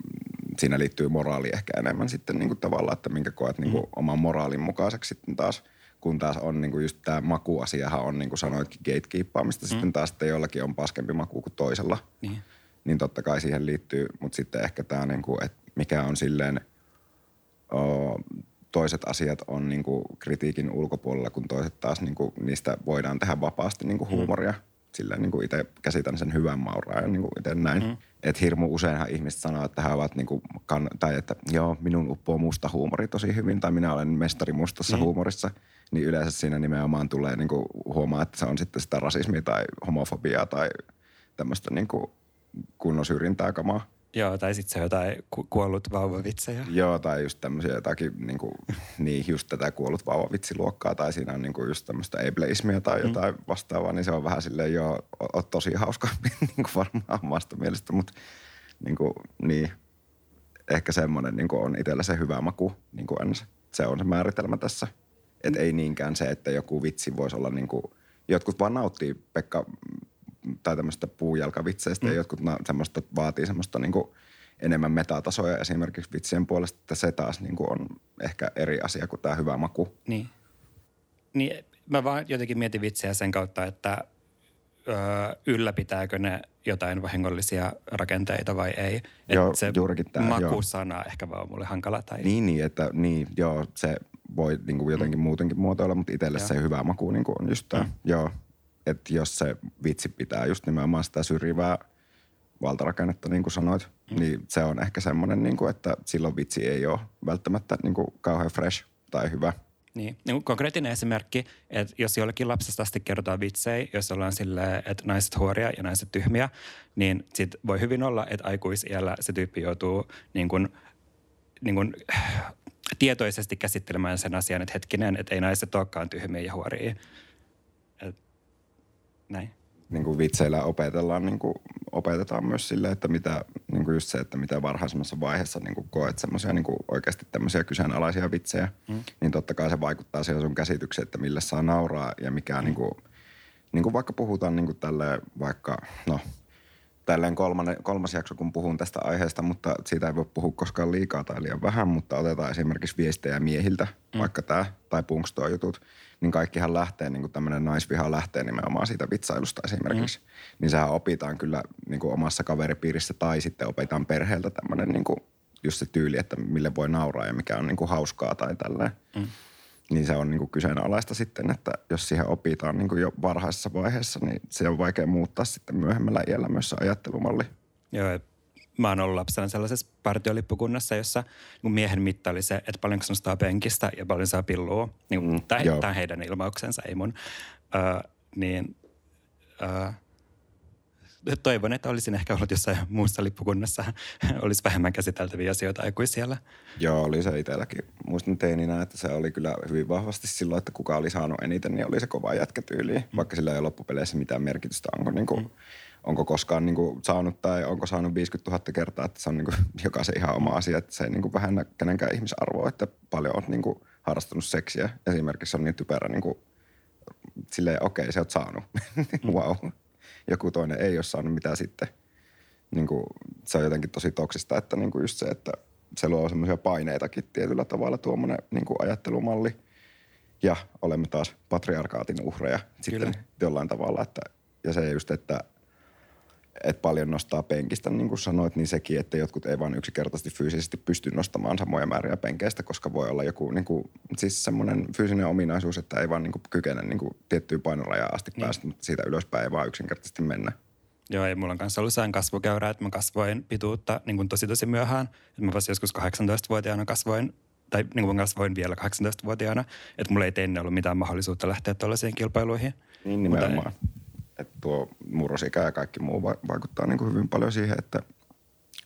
siinä liittyy moraali ehkä enemmän sitten niin kuin tavallaan, että minkä koet niin kuin mm. oman moraalin mukaiseksi sitten taas – kun taas on niin kuin just tämä makuasiahan on niin kuin sanoitkin gatekeeppaamista. Mm. Sitten taas, että jollakin on paskempi maku kuin toisella. Niin. Niin totta kai siihen liittyy, mutta sitten ehkä tämä, niin kuin, että mikä on silleen, o, toiset asiat on niin kuin kritiikin ulkopuolella, kun toiset taas niin kuin, niistä voidaan tehdä vapaasti niin kuin mm. huumoria. Mm. Silleen niin kuin itse käsitän sen hyvän mauraa ja niin kuin itse näin. Mm. Että hirmu useinhan ihmiset sanoo, että he ovat niin kuin, kann- tai että joo, minun uppoo musta huumori tosi hyvin, tai minä olen mestari mustassa mm. huumorissa. Niin yleensä siinä nimenomaan tulee niin kuin huomaa, että se on sitten sitä rasismia tai homofobiaa tai tämmöistä niin kuin kunnon syrjintää kamaa. Joo, tai sitten se on jotain ku- kuollut vauvavitsejä. Joo, tai just tämmöisiä jotakin, niin, kuin, niin just tätä kuollut vauvavitsiluokkaa, tai siinä on niin kuin just tämmöistä ableismia tai mm. jotain mm. vastaavaa, niin se on vähän silleen joo, on tosi hauska niin kuin varmaan omasta mielestä, mutta niin, kuin, niin ehkä semmoinen niin kuin on itsellä se hyvä maku, niin kuin ensin. Se on se määritelmä tässä. Et mm. ei niinkään se, että joku vitsi voisi olla niin kuin, jotkut vaan nauttii Pekka tai tämmöistä puujalkavitseistä mm. ja jotkut na, semmoista vaatii semmoista niin kuin enemmän metatasoja esimerkiksi vitsien puolesta, että se taas niin kuin on ehkä eri asia kuin tämä hyvä maku. Niin. niin mä vaan jotenkin mietin vitsejä sen kautta, että öö, ylläpitääkö ne jotain vahingollisia rakenteita vai ei. Joo, se juurikin tämä. Makusana joo. ehkä vaan mulle hankala. Tai... Niin, niin, että niin, joo, se voi niin kuin jotenkin mm. muutenkin muotoilla, mutta itselle joo. se hyvä maku niin kuin on just tämä. Mm. Joo, että jos se vitsi pitää just nimenomaan sitä syrjivää valtarakennetta, niin kuin sanoit, mm. niin se on ehkä semmoinen, niin kuin, että silloin vitsi ei ole välttämättä niin kuin kauhean fresh tai hyvä. Niin. niin konkreettinen esimerkki, että jos jollekin lapsesta asti kerrotaan vitsejä, jos ollaan silleen, että naiset huoria ja naiset tyhmiä, niin sit voi hyvin olla, että aikuisiellä se tyyppi joutuu niin kuin, niin kuin, tietoisesti käsittelemään sen asian, että hetkinen, että ei naiset olekaan tyhmiä ja huoria. Näin. Niin kuin vitseillä opetellaan, niin kuin opetetaan myös sille, että mitä, niin kuin just se, että mitä varhaisemmassa vaiheessa niin kuin koet semmoisia niin oikeasti tämmöisiä kyseenalaisia vitsejä, mm. niin totta kai se vaikuttaa siihen sun käsitykseen, että millä saa nauraa ja mikä mm. niin kuin, niin kuin vaikka puhutaan niin kuin tälle vaikka, no tälleen kolmanne, kolmas jakso, kun puhun tästä aiheesta, mutta siitä ei voi puhua koskaan liikaa tai liian vähän, mutta otetaan esimerkiksi viestejä miehiltä, mm. vaikka tämä, tai punkstoa-jutut, niin kaikkihan lähtee, niin kuin tämmöinen naisviha lähtee nimenomaan siitä vitsailusta esimerkiksi. Mm. Niin sehän opitaan kyllä niin kuin omassa kaveripiirissä tai sitten opitaan perheeltä tämmöinen niin kuin just se tyyli, että mille voi nauraa ja mikä on niin kuin hauskaa tai tälleen. Mm. Niin se on niin kuin kyseenalaista sitten, että jos siihen opitaan niin kuin jo varhaisessa vaiheessa, niin se on vaikea muuttaa sitten myöhemmällä iällä myös se ajattelumalli. Joo, mä oon ollut lapsena sellaisessa partiolippukunnassa, jossa niin miehen mitta oli se, että paljonko se nostaa penkistä ja paljon saa pillua. Niin, mm, tämä on heidän ilmauksensa, ei mun. Ö, niin ö, toivon, että olisin ehkä ollut jossain muussa lippukunnassa. Olisi vähemmän käsiteltäviä asioita aikuisiellä. Joo, oli se itselläkin. Muistan teininä, että se oli kyllä hyvin vahvasti silloin, että kuka oli saanut eniten, niin oli se kova jätkätyyli. Mm. Vaikka sillä ei ole loppupeleissä mitään merkitystä, onko niin kuin, mm onko koskaan niin kuin saanut tai onko saanut 50 000 kertaa, että se on niin kuin jokaisen ihan oma asia, että se ei niin kuin vähennä kenenkään ihmisarvoa, että paljon on niin kuin harrastanut seksiä. Esimerkiksi on niin typerä niin kuin, silleen, okei, okay, se oot saanut. wow. Joku toinen ei ole saanut mitään sitten. Niin kuin, se on jotenkin tosi toksista, että niin kuin just se, että se luo semmoisia paineitakin tietyllä tavalla tuommoinen niin kuin ajattelumalli. Ja olemme taas patriarkaatin uhreja sitten Kyllä. jollain tavalla. Että, ja se just, että, että paljon nostaa penkistä, niin kuin sanoit, niin sekin, että jotkut ei vaan yksinkertaisesti fyysisesti pysty nostamaan samoja määriä penkeistä, koska voi olla joku niin kuin, siis semmoinen fyysinen ominaisuus, että ei vaan niin kuin kykene niin kuin tiettyyn painorajaan asti Niin. päästä, mutta siitä ylöspäin ei vaan yksinkertaisesti mennä. Joo, ei mulla on kanssa ollut sellainen kasvukäyrä, että mä kasvoin pituutta niin kuin tosi tosi myöhään. Että mä vasta joskus 18-vuotiaana kasvoin, tai niin kuin kasvoin vielä 18-vuotiaana, että mulla ei ennen ollut mitään mahdollisuutta lähteä tuollaisiin kilpailuihin. Niin Mutta nimenomaan. Että tuo murrosikä ja kaikki muu va- vaikuttaa niin kuin hyvin paljon siihen, että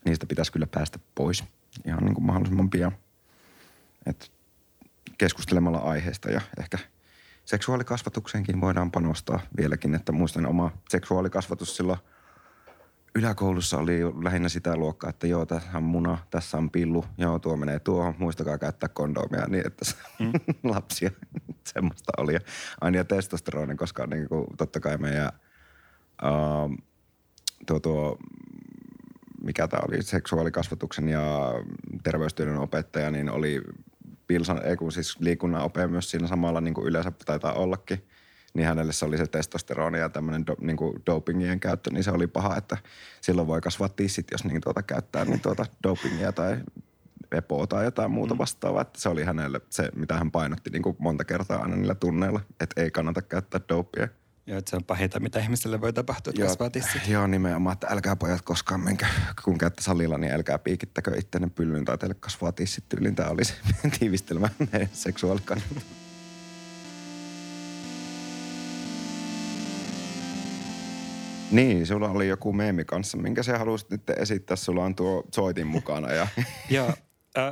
niistä pitäisi kyllä päästä pois ihan niin kuin mahdollisimman pian. Et keskustelemalla aiheesta ja ehkä seksuaalikasvatukseenkin voidaan panostaa vieläkin, että muistan oma seksuaalikasvatus silloin yläkoulussa oli lähinnä sitä luokkaa, että joo, tässä on muna, tässä on pillu, joo, tuo menee tuohon, muistakaa käyttää kondomia niin, että mm. lapsia, semmoista oli. Ja aina ja testosteroni, koska niin kuin, totta kai meidän uh, tuo, tuo, mikä tämä oli, seksuaalikasvatuksen ja terveystyön opettaja, niin oli pilsan, ei kun siis liikunnan ope myös siinä samalla niin kuin yleensä taitaa ollakin niin hänelle se oli se testosteroni ja tämmöinen do, niin kuin dopingien käyttö, niin se oli paha, että silloin voi kasvaa tissit, jos niin tuota käyttää niin tuota dopingia tai epoa tai jotain muuta vastaavaa. Että se oli hänelle se, mitä hän painotti niin kuin monta kertaa aina niillä tunneilla, että ei kannata käyttää dopia. Joo, että se on pahinta, mitä ihmiselle voi tapahtua, että kasvaa tissit. Joo, nimenomaan, että älkää pojat koskaan menkö, kun käytte salilla, niin älkää piikittäkö itseänne pyllyyn tai teille kasvaa tissit tyyliin. Tämä oli se tiivistelmä seksuaalikannalta. Niin, sulla oli joku meemi kanssa, minkä sä halusit nyt esittää. Sulla on tuo soitin mukana ja Joo. Äh,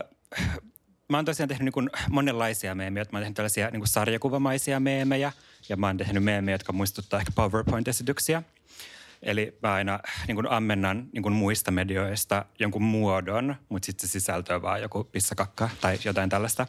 mä oon tosiaan tehnyt niin monenlaisia meemejä. Mä oon tehnyt tällaisia niin sarjakuvamaisia meemejä ja mä oon tehnyt meemejä, jotka muistuttaa ehkä PowerPoint-esityksiä. Eli mä aina niin kuin ammennan niin kuin muista medioista jonkun muodon, mutta sitten se sisältö on vaan joku pissakakka tai jotain tällaista.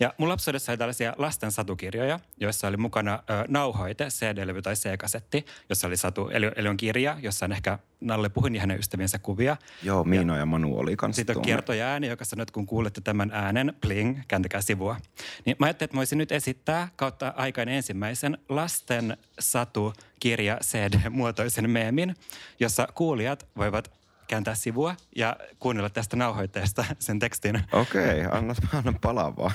Ja mun lapsuudessa oli tällaisia lasten satukirjoja, joissa oli mukana ö, nauhoite, CD-levy tai C-kasetti, jossa oli satu, eli, eli on kirja, jossa on ehkä Nalle Puhin ja hänen ystäviensä kuvia. joo, Miino ja, ja Manu oli kanssa Sitten on tuommoinen. kiertoja ääni, joka sanoo, että kun kuulette tämän äänen, pling, kääntäkää sivua. Niin mä ajattelin, että mä voisin nyt esittää kautta aikainen ensimmäisen lasten satu kirja CD-muotoisen meemin, jossa kuulijat voivat kääntää sivua ja kuunnella tästä nauhoitteesta sen tekstin. Okei, anna, anna palaa vaan.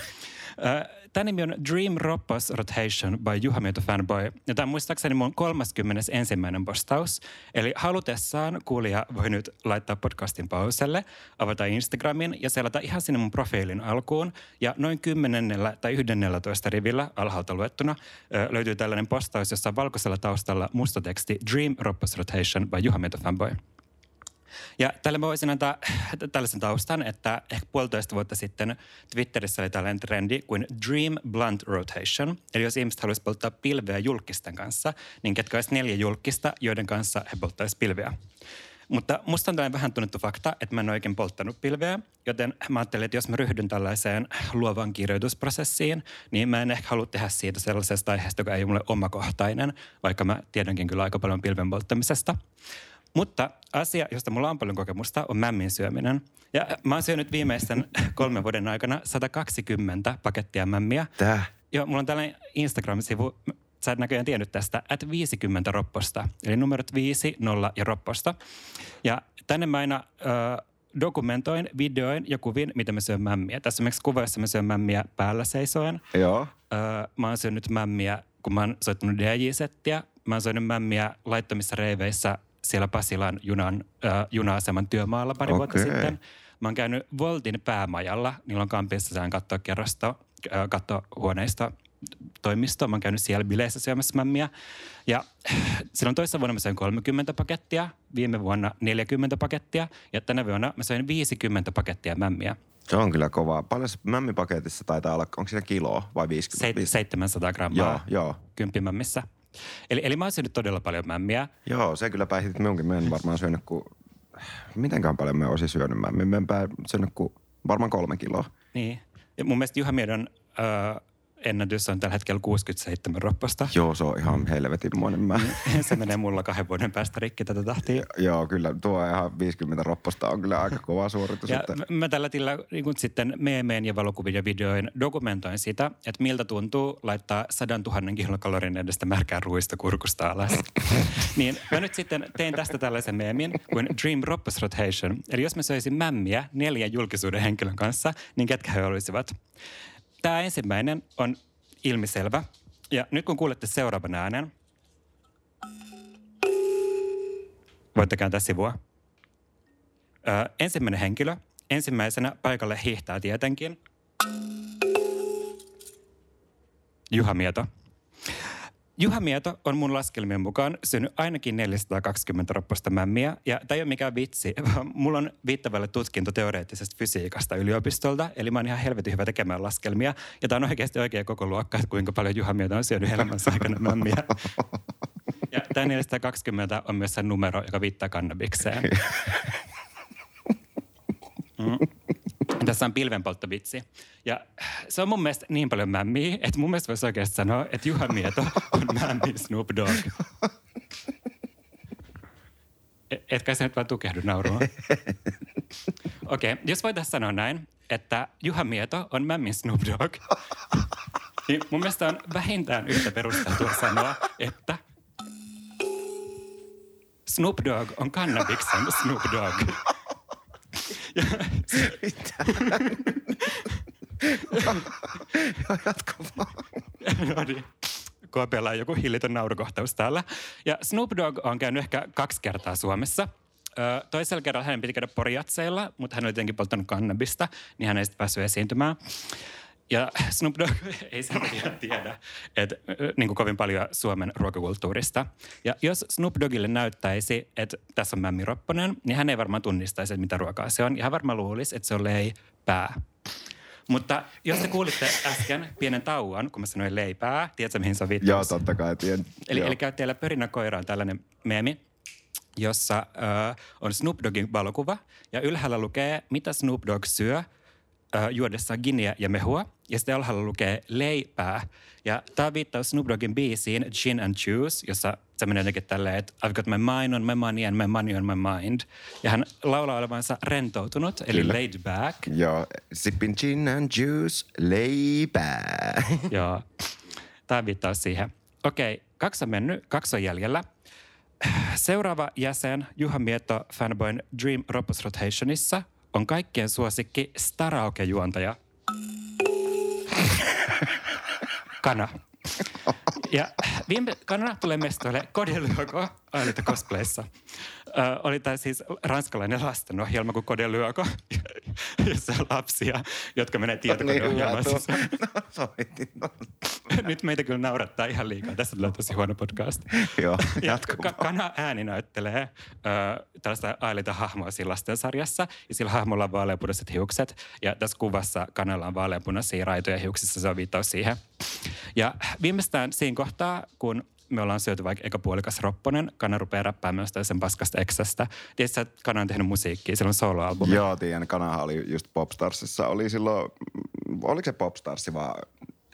Tämä nimi on Dream Roppos Rotation by Juha Mieto Fanboy. Ja tämä on muistaakseni mun 31. postaus. Eli halutessaan kuulija voi nyt laittaa podcastin pauselle, avata Instagramin ja selata ihan sinne mun profiilin alkuun. Ja noin 10 tai 11 rivillä alhaalta luettuna löytyy tällainen postaus, jossa on valkoisella taustalla musta teksti Dream Roppos Rotation by Juha Mieto Fanboy. Ja tälle mä voisin antaa tällaisen taustan, että ehkä puolitoista vuotta sitten Twitterissä oli tällainen trendi kuin Dream Blunt Rotation. Eli jos ihmiset haluaisivat polttaa pilveä julkisten kanssa, niin ketkä olisi neljä julkista, joiden kanssa he polttaisivat pilveä. Mutta musta on tällainen vähän tunnettu fakta, että mä en oikein polttanut pilveä, joten mä ajattelin, että jos mä ryhdyn tällaiseen luovan kirjoitusprosessiin, niin mä en ehkä halua tehdä siitä sellaisesta aiheesta, joka ei ole mulle omakohtainen, vaikka mä tiedänkin kyllä aika paljon pilven polttamisesta. Mutta asia, josta mulla on paljon kokemusta, on mämmin syöminen. Ja mä oon syönyt viimeisten kolmen vuoden aikana 120 pakettia mämmiä. Tää. Joo, mulla on tällainen Instagram-sivu, sä et näköjään tiennyt tästä, at 50 ropposta. Eli numerot 5, 0 ja ropposta. Ja tänne mä aina ö, dokumentoin, videoin ja kuvin, miten mä syön mämmiä. Tässä on esimerkiksi kuva, jossa mä syön mämmiä päällä seisoen. Joo. Öö, mä oon syönyt mämmiä, kun mä oon soittanut DJ-settiä. Mä oon syönyt mämmiä laittomissa reiveissä siellä Pasilan junan, öö, juna-aseman työmaalla pari vuotta Okei. sitten. Mä oon käynyt Voltin päämajalla. Niillä on kampissa sään katsoa kerrosto, öö, kattohuoneista toimisto. Mä oon käynyt siellä bileissä syömässä mämmiä. Ja silloin toissa vuonna mä söin 30 pakettia, viime vuonna 40 pakettia ja tänä vuonna mä söin 50 pakettia mämmiä. Se on kyllä kovaa. Paljon mämmipaketissa taitaa olla, onko siinä kiloa vai 50? Seit- 700 grammaa Joo, joo. kymppimämmissä. Eli, eli mä oon syönyt todella paljon mämmiä. Joo, se kyllä päihitit minunkin. Mä en varmaan syönyt kuin... Mitenkään paljon me olisin syönyt mä. Mä en syönyt kuin varmaan kolme kiloa. Niin. Ja mun mielestä Juha Miedon öö, ennätys on tällä hetkellä 67 ropposta. Joo, se on ihan helvetinmoinen mä. Se menee mulla kahden vuoden päästä rikki tätä tahtia. Joo, kyllä tuo ihan 50 ropposta on kyllä aika kova suoritus. Ja että... mä- mä tällä tillä niin kun sitten meemeen ja valokuvien ja videoin dokumentoin sitä, että miltä tuntuu laittaa sadan tuhannen kilokalorin edestä märkää ruista kurkusta alas. niin mä nyt sitten tein tästä tällaisen meemin kuin Dream Roppos Rotation. Eli jos mä söisin mämmiä neljän julkisuuden henkilön kanssa, niin ketkä he olisivat? Tämä ensimmäinen on ilmiselvä. Ja nyt kun kuulette seuraavan äänen, voitte kääntää sivua. Ö, ensimmäinen henkilö, ensimmäisenä paikalle hiihtää tietenkin. Juha Mieto. Juha Mieto on mun laskelmien mukaan syönyt ainakin 420 ropposta mämmiä. Ja tämä ei ole mikään vitsi. vaan Mulla on viittavalle tutkinto teoreettisesta fysiikasta yliopistolta. Eli mä oon ihan helvetin hyvä tekemään laskelmia. Ja tämä on oikeasti oikea koko luokka, että kuinka paljon Juha Mieto on syönyt elämänsä aikana mämmiä. Ja tämä 420 on myös se numero, joka viittaa kannabikseen. Mm. Tässä on pilvenpolttovitsi. Ja se on mun mielestä niin paljon mämmiä, että mun mielestä voisi oikeasti sanoa, että Juha Mieto on mämmi Snoop Dogg. E- Etkä sä nyt vaan tukehdu nauruun. Okei, okay, jos voitaisiin sanoa näin, että Juha Mieto on mämmin Snoop Dogg, niin mun mielestä on vähintään yhtä perusteltua sanoa, että Snoop Dogg on kannabiksen Snoop Dogg. Ja Joo, jatka vaan. no niin. KPlla on joku hillitön naurukohtaus täällä. Ja Snoop Dogg on käynyt ehkä kaksi kertaa Suomessa. Ö, toisella kerralla hänen piti käydä poriatseilla, mutta hän oli jotenkin polttanut kannabista, niin hän ei sitten päässyt esiintymään. Ja Snoop Dogg ei sen takia tiedä, että niin kuin kovin paljon Suomen ruokakulttuurista. Ja jos Snoop Doggille näyttäisi, että tässä on Mämmi Ropponen, niin hän ei varmaan tunnistaisi, että mitä ruokaa se on. Ja hän varmaan luulisi, että se on leipää. Mutta jos te kuulitte äsken pienen tauon, kun mä sanoin leipää, tiedätkö mihin se on viittaus? Joo, totta kai tien. Eli, Joo. eli käyttäjällä Pörinä koira on tällainen meemi, jossa äh, on Snoop Doggin valokuva ja ylhäällä lukee, mitä Snoop Dogg syö äh, juodessaan giniä ja mehua. Ja sitten alhaalla lukee leipää. Ja tämä on viittaus Snoop Doggin biisiin Gin and Juice, jossa se menee jotenkin tälleen, että I've got my mind on my money and my money on my mind. Ja hän laulaa olevansa rentoutunut, eli Kyllä. laid back. Joo, sippin gin and juice, leipää. Joo. Tämä viittaa siihen. Okei, kaksi on mennyt, kaksi on jäljellä. Seuraava jäsen Juha Mieto Fanboyn Dream Ropos Rotationissa on kaikkien suosikki Staraoke-juontaja. Kana. Ja viime Kana tulee mestoille Kodelyoko Ailita cosplayssa. Ö, oli tämä siis ranskalainen lastenohjelma kuin Kodelyoko, jossa on lapsia, jotka menee tietokoneohjelmaan sisään. No. No. Nyt meitä kyllä naurattaa ihan liikaa. Tässä tulee tosi huono podcast. Joo, Ja ka- vaan. Kana ääni näyttelee ö, tällaista Ailita hahmoa siinä lastensarjassa. Ja sillä hahmolla on vaaleanpunaiset hiukset. Ja tässä kuvassa Kanalla on vaaleanpunaisia raitoja hiuksissa. Se on viittaus siihen. Ja viimeistään siinä kohtaa, kun me ollaan syöty vaikka eka puolikas Ropponen, Kana rupeaa räppäämään jostain sen paskasta eksästä. Tiedätkö, että Kana on tehnyt musiikkia, sillä on soloalbumi. Joo, tiedän. Kanahan oli just Popstarsissa. Oli silloin, oliko se Popstarsi vaan?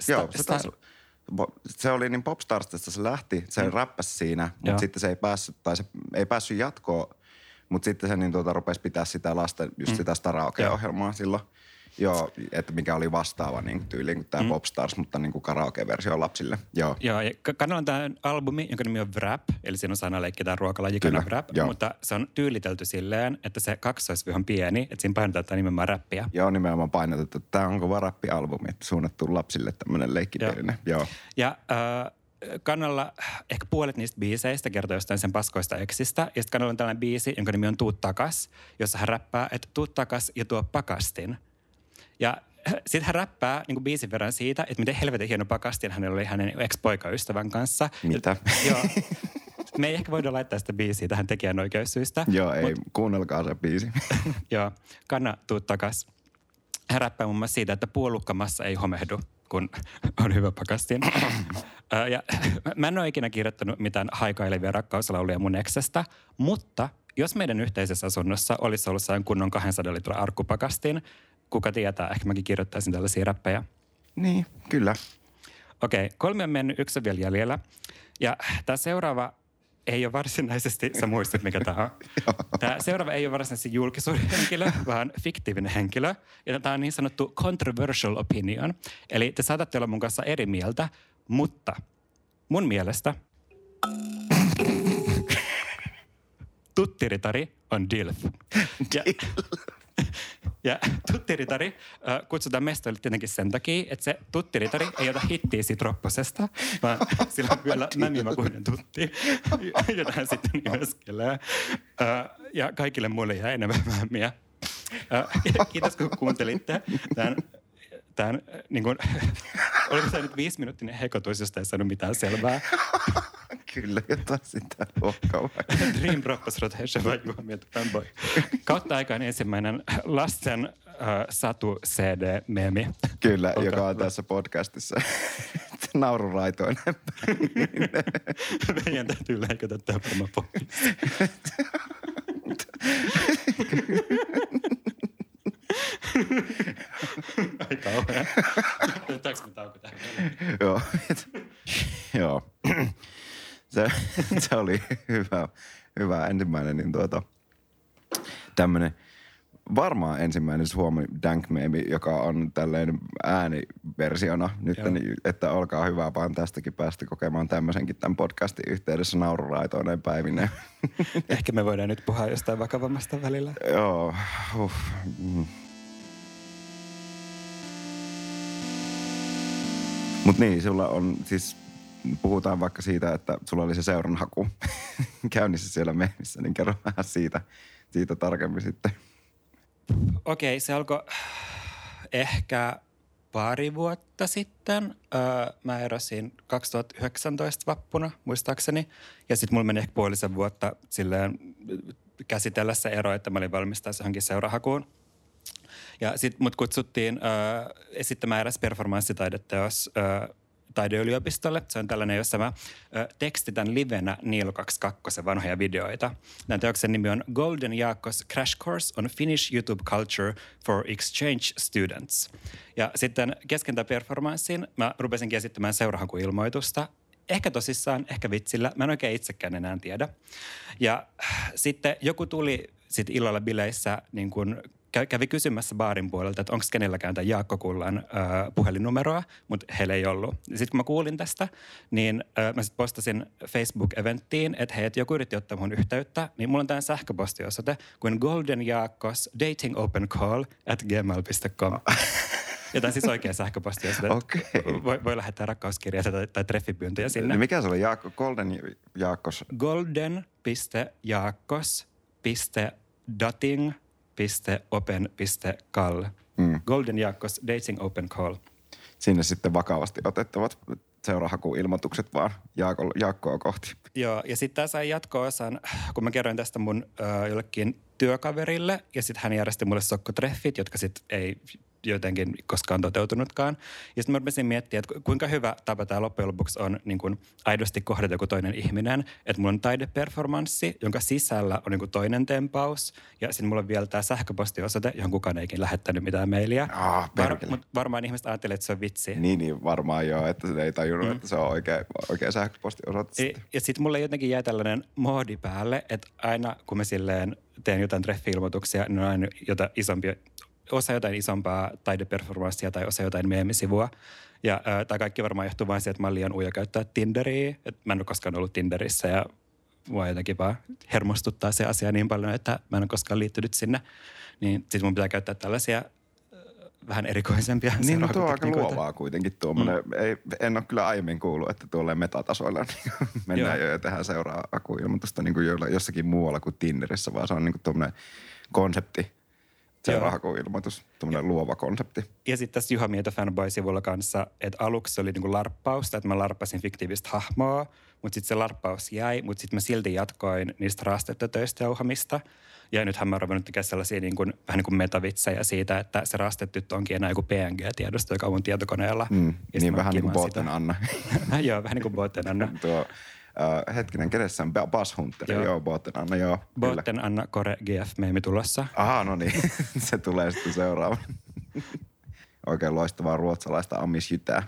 Sta- Joo, se, taisi, Bo- se oli niin Popstarsista se lähti, se mm. räppäsi siinä, Joo. mutta sitten se ei päässyt, tai se ei päässyt jatkoon, mutta sitten se niin tuota, rupesi pitää sitä lasten, just mm. sitä Staraoke-ohjelmaa silloin. Joo, että mikä oli vastaava niin tyyliin kuin tämä mm. Popstars, mutta niin kuin karaoke-versio lapsille. Joo. Joo, ja Ka- Kanalla on tämä albumi, jonka nimi on Wrap, eli siinä on sanaleikki tämä ruokalaji Kyllä, Kana Wrap, joo. mutta se on tyylitelty silleen, että se kaksoisvy on pieni, että siinä painetaan tämä nimenomaan räppiä. Joo, nimenomaan painotettu, että tämä on kova rappialbumi, että suunnattu lapsille tämmöinen leikkiperinne. Joo. Ja äh, Kannalla ehkä puolet niistä biiseistä kertoo jostain sen paskoista eksistä. Ja sitten Kannalla on tällainen biisi, jonka nimi on Tuut takas, jossa hän räppää, että tuut takas ja tuo pakastin. Ja sitten hän räppää niin biisin verran siitä, että miten helvetin hieno pakastin hänellä oli hänen ex-poikaystävän kanssa. Mitä? Joo. Me ei ehkä voida laittaa sitä biisiä tähän tekijänoikeussyistä. Joo, ei, kuunnelkaa se biisi. Joo, kanna tuu takas. Hän räppää muun muassa siitä, että puolukkamassa ei homehdu. kun on hyvä pakastin. Ja mä en ole ikinä kirjoittanut mitään haikailevia rakkauslauluja mun eksestä, mutta jos meidän yhteisessä asunnossa olisi ollut sellainen kunnon 200 litran arkkupakastin, kuka tietää, ehkä mäkin kirjoittaisin tällaisia räppejä. Niin, kyllä. Okei, kolme on mennyt, yksi on vielä jäljellä. Ja tämä seuraava ei ole varsinaisesti, sä muistat mikä tämä on. Tämä seuraava ei ole varsinaisesti julkisuuden henkilö, vaan fiktiivinen henkilö. Ja tämä on niin sanottu controversial opinion. Eli te saatatte olla mun kanssa eri mieltä, mutta mun mielestä tuttiritari on DILF. Ja, ja tuttiritari äh, kutsutaan mestoille tietenkin sen takia, että se tuttiritari ei ota hittiä siitä ropposesta, vaan sillä on vielä mämimakuinen tutti, jota hän sitten nimeskelee. Äh, ja kaikille muille jää enemmän mämmiä. Äh, kiitos kun kuuntelitte tämän tämän, niin kuin, oliko se nyt viisi minuuttinen hekotus, josta ei saanut mitään selvää. Kyllä, jotain sitä luokkaa. Dream Droppers Rotation vai Juha Mieto Fanboy. Kautta aikaan ensimmäinen lasten äh, satu CD-meemi. Kyllä, Olkaa joka on hyvä. tässä podcastissa naururaitoinen. Meidän täytyy leikata tämä pois. Ai kauhean. Otetaanko me tauko tähän? Joo. Joo. Se, se oli hyvä, hyvä ensimmäinen, niin tuota, tämmöinen varmaan ensimmäinen Suomi dank joka on tälleen ääniversiona nyt, niin, että olkaa hyvä, vaan tästäkin päästä kokemaan tämmöisenkin tämän podcastin yhteydessä naururaitoinen päivineen. Ehkä me voidaan nyt puhua jostain vakavammasta välillä. Joo, huh. mm. Mut niin, sulla on siis, puhutaan vaikka siitä, että sulla oli se seuranhaku käynnissä siellä meemissä, niin kerro vähän siitä, siitä tarkemmin sitten. Okei, se alkoi ehkä pari vuotta sitten. Öö, mä erosin 2019 vappuna, muistaakseni. Ja sitten mulla meni ehkä puolisen vuotta silleen käsitellä se ero, että mä olin valmis johonkin seurahakuun. Ja sitten mut kutsuttiin öö, esittämään eräs performanssitaideteos öö, taideyliopistolle. Se on tällainen, jossa mä ö, tekstitän livenä Niilo 22 vanhoja videoita. Tämän teoksen nimi on Golden Jaakos Crash Course on Finnish YouTube Culture for Exchange Students. Ja sitten kesken tämän performanssin mä rupesinkin esittämään seurahakuilmoitusta. Ehkä tosissaan, ehkä vitsillä. Mä en oikein itsekään enää tiedä. Ja äh, sitten joku tuli sitten illalla bileissä niin kun kävi kysymässä baarin puolelta, että onko kenelläkään tämän Jaakko Kullan äh, puhelinnumeroa, mutta heillä ei ollut. Sitten kun mä kuulin tästä, niin äh, mä sitten postasin Facebook-eventtiin, että hei, että joku yritti ottaa mun yhteyttä, niin mulla on tämä sähköpostiosoite kuin goldenjaakkos dating open call at gmail.com. Jotain siis oikea sähköpostiosoite. Okei. Voi, voi lähettää rakkauskirjeitä tai, tai treffipyyntöjä sinne. Niin mikä se oli Jaakko, Golden Jaakkos? golden.jaakkos.dating.open.call. Mm. Golden Jaakkos Dating Open Call. Sinne sitten vakavasti otettavat seurahakuilmoitukset vaan Jaakko, Jaakkoa kohti. Joo, ja sitten tämä sai jatko-osan, kun mä kerroin tästä mun ö, jollekin työkaverille, ja sitten hän järjesti mulle sokkotreffit, jotka sitten ei jotenkin koskaan toteutunutkaan. Ja sitten mä rupesin miettimään, että ku- kuinka hyvä tapa tämä loppujen lopuksi on niin kun aidosti kohdata joku toinen ihminen. Että mulla on taideperformanssi, jonka sisällä on niin kun toinen tempaus, ja sitten mulla on vielä tämä sähköpostiosoite, johon kukaan ei ikinä lähettänyt mitään mailia. Ah, perkele. mut varmaan ihmiset ajattelee, että se on vitsi. Niin, niin varmaan joo, että se ei tajunnut, mm. että se on oikea, oikea sähköpostiosoite. Ja, sitten. ja sitten mulle jotenkin jäi tällainen moodi päälle, että aina kun mä silleen teen jotain treffi-ilmoituksia, niin on aina jotain isompia, osa jotain isompaa taideperformanssia tai osa jotain meemisivua. Ja äh, tämä kaikki varmaan johtuu vain siitä, että mä oon liian ujo käyttää Tinderiä. Et mä en ole koskaan ollut Tinderissä ja mua jotenkin vaan hermostuttaa se asia niin paljon, että mä en ole koskaan liittynyt sinne. Niin sitten mun pitää käyttää tällaisia äh, vähän erikoisempia Niin, no tuo on aika luovaa kuitenkin tuommoinen. Mm. Ei, en ole kyllä aiemmin kuullut, että tuolle metatasoilla niin mennään Joo. jo ja tehdään seuraa akuilmoitusta niin kuin jossakin muualla kuin Tinderissä, vaan se on niin kuin tuommoinen konsepti, seuraahakuilmoitus, tuommoinen luova konsepti. Ja sitten tässä Juha Mieto Fanboy-sivulla kanssa, että aluksi se oli niinku larppausta, että mä larppasin fiktiivistä hahmoa, mutta sitten se larppaus jäi, mutta sitten mä silti jatkoin niistä raastettötöistä jauhamista. Ja nythän mä oon ruvennut tekemään sellaisia niin kuin, vähän niin kuin metavitsejä siitä, että se raastettu onkin enää joku PNG-tiedosto, joka on mun tietokoneella. Mm, niin vähän niin kuin Boten. Anna. joo, vähän niin kuin Boten Anna. Tuo, äh, hetkinen, kenessä on Bass Hunter? Joo. Joo, Boten Anna, joo. Boten Anna Kore GF-meemi tulossa. Aha, no niin. se tulee sitten seuraava. Oikein loistavaa ruotsalaista amisjytää.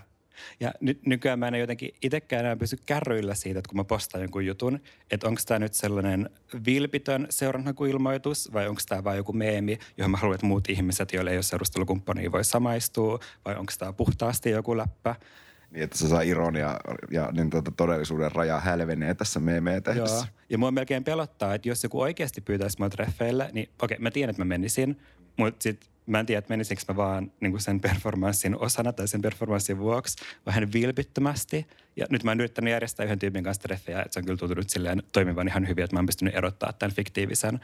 Ja nyt nykyään mä en jotenkin itsekään enää pysy kärryillä siitä, että kun mä postaan jonkun jutun, että onko tämä nyt sellainen vilpitön seuranhakuilmoitus vai onko tämä vain joku meemi, johon mä haluan, että muut ihmiset, joille ei ole seurustelukumppania, voi samaistua vai onko tämä puhtaasti joku läppä. Niin, että se saa ironia ja niin tuota, todellisuuden raja hälvenee tässä meemejä tehdessä. Joo. Ja mua melkein pelottaa, että jos joku oikeasti pyytäisi mua treffeille, niin okei, mä tiedän, että mä menisin, mutta sit mä en tiedä, että menisinkö mä vaan niin sen performanssin osana tai sen performanssin vuoksi vähän vilpittömästi. Ja nyt mä oon yrittänyt järjestää yhden tyypin kanssa treffejä, että se on kyllä tuntunut silleen toimivan ihan hyvin, että mä oon pystynyt erottaa tämän fiktiivisen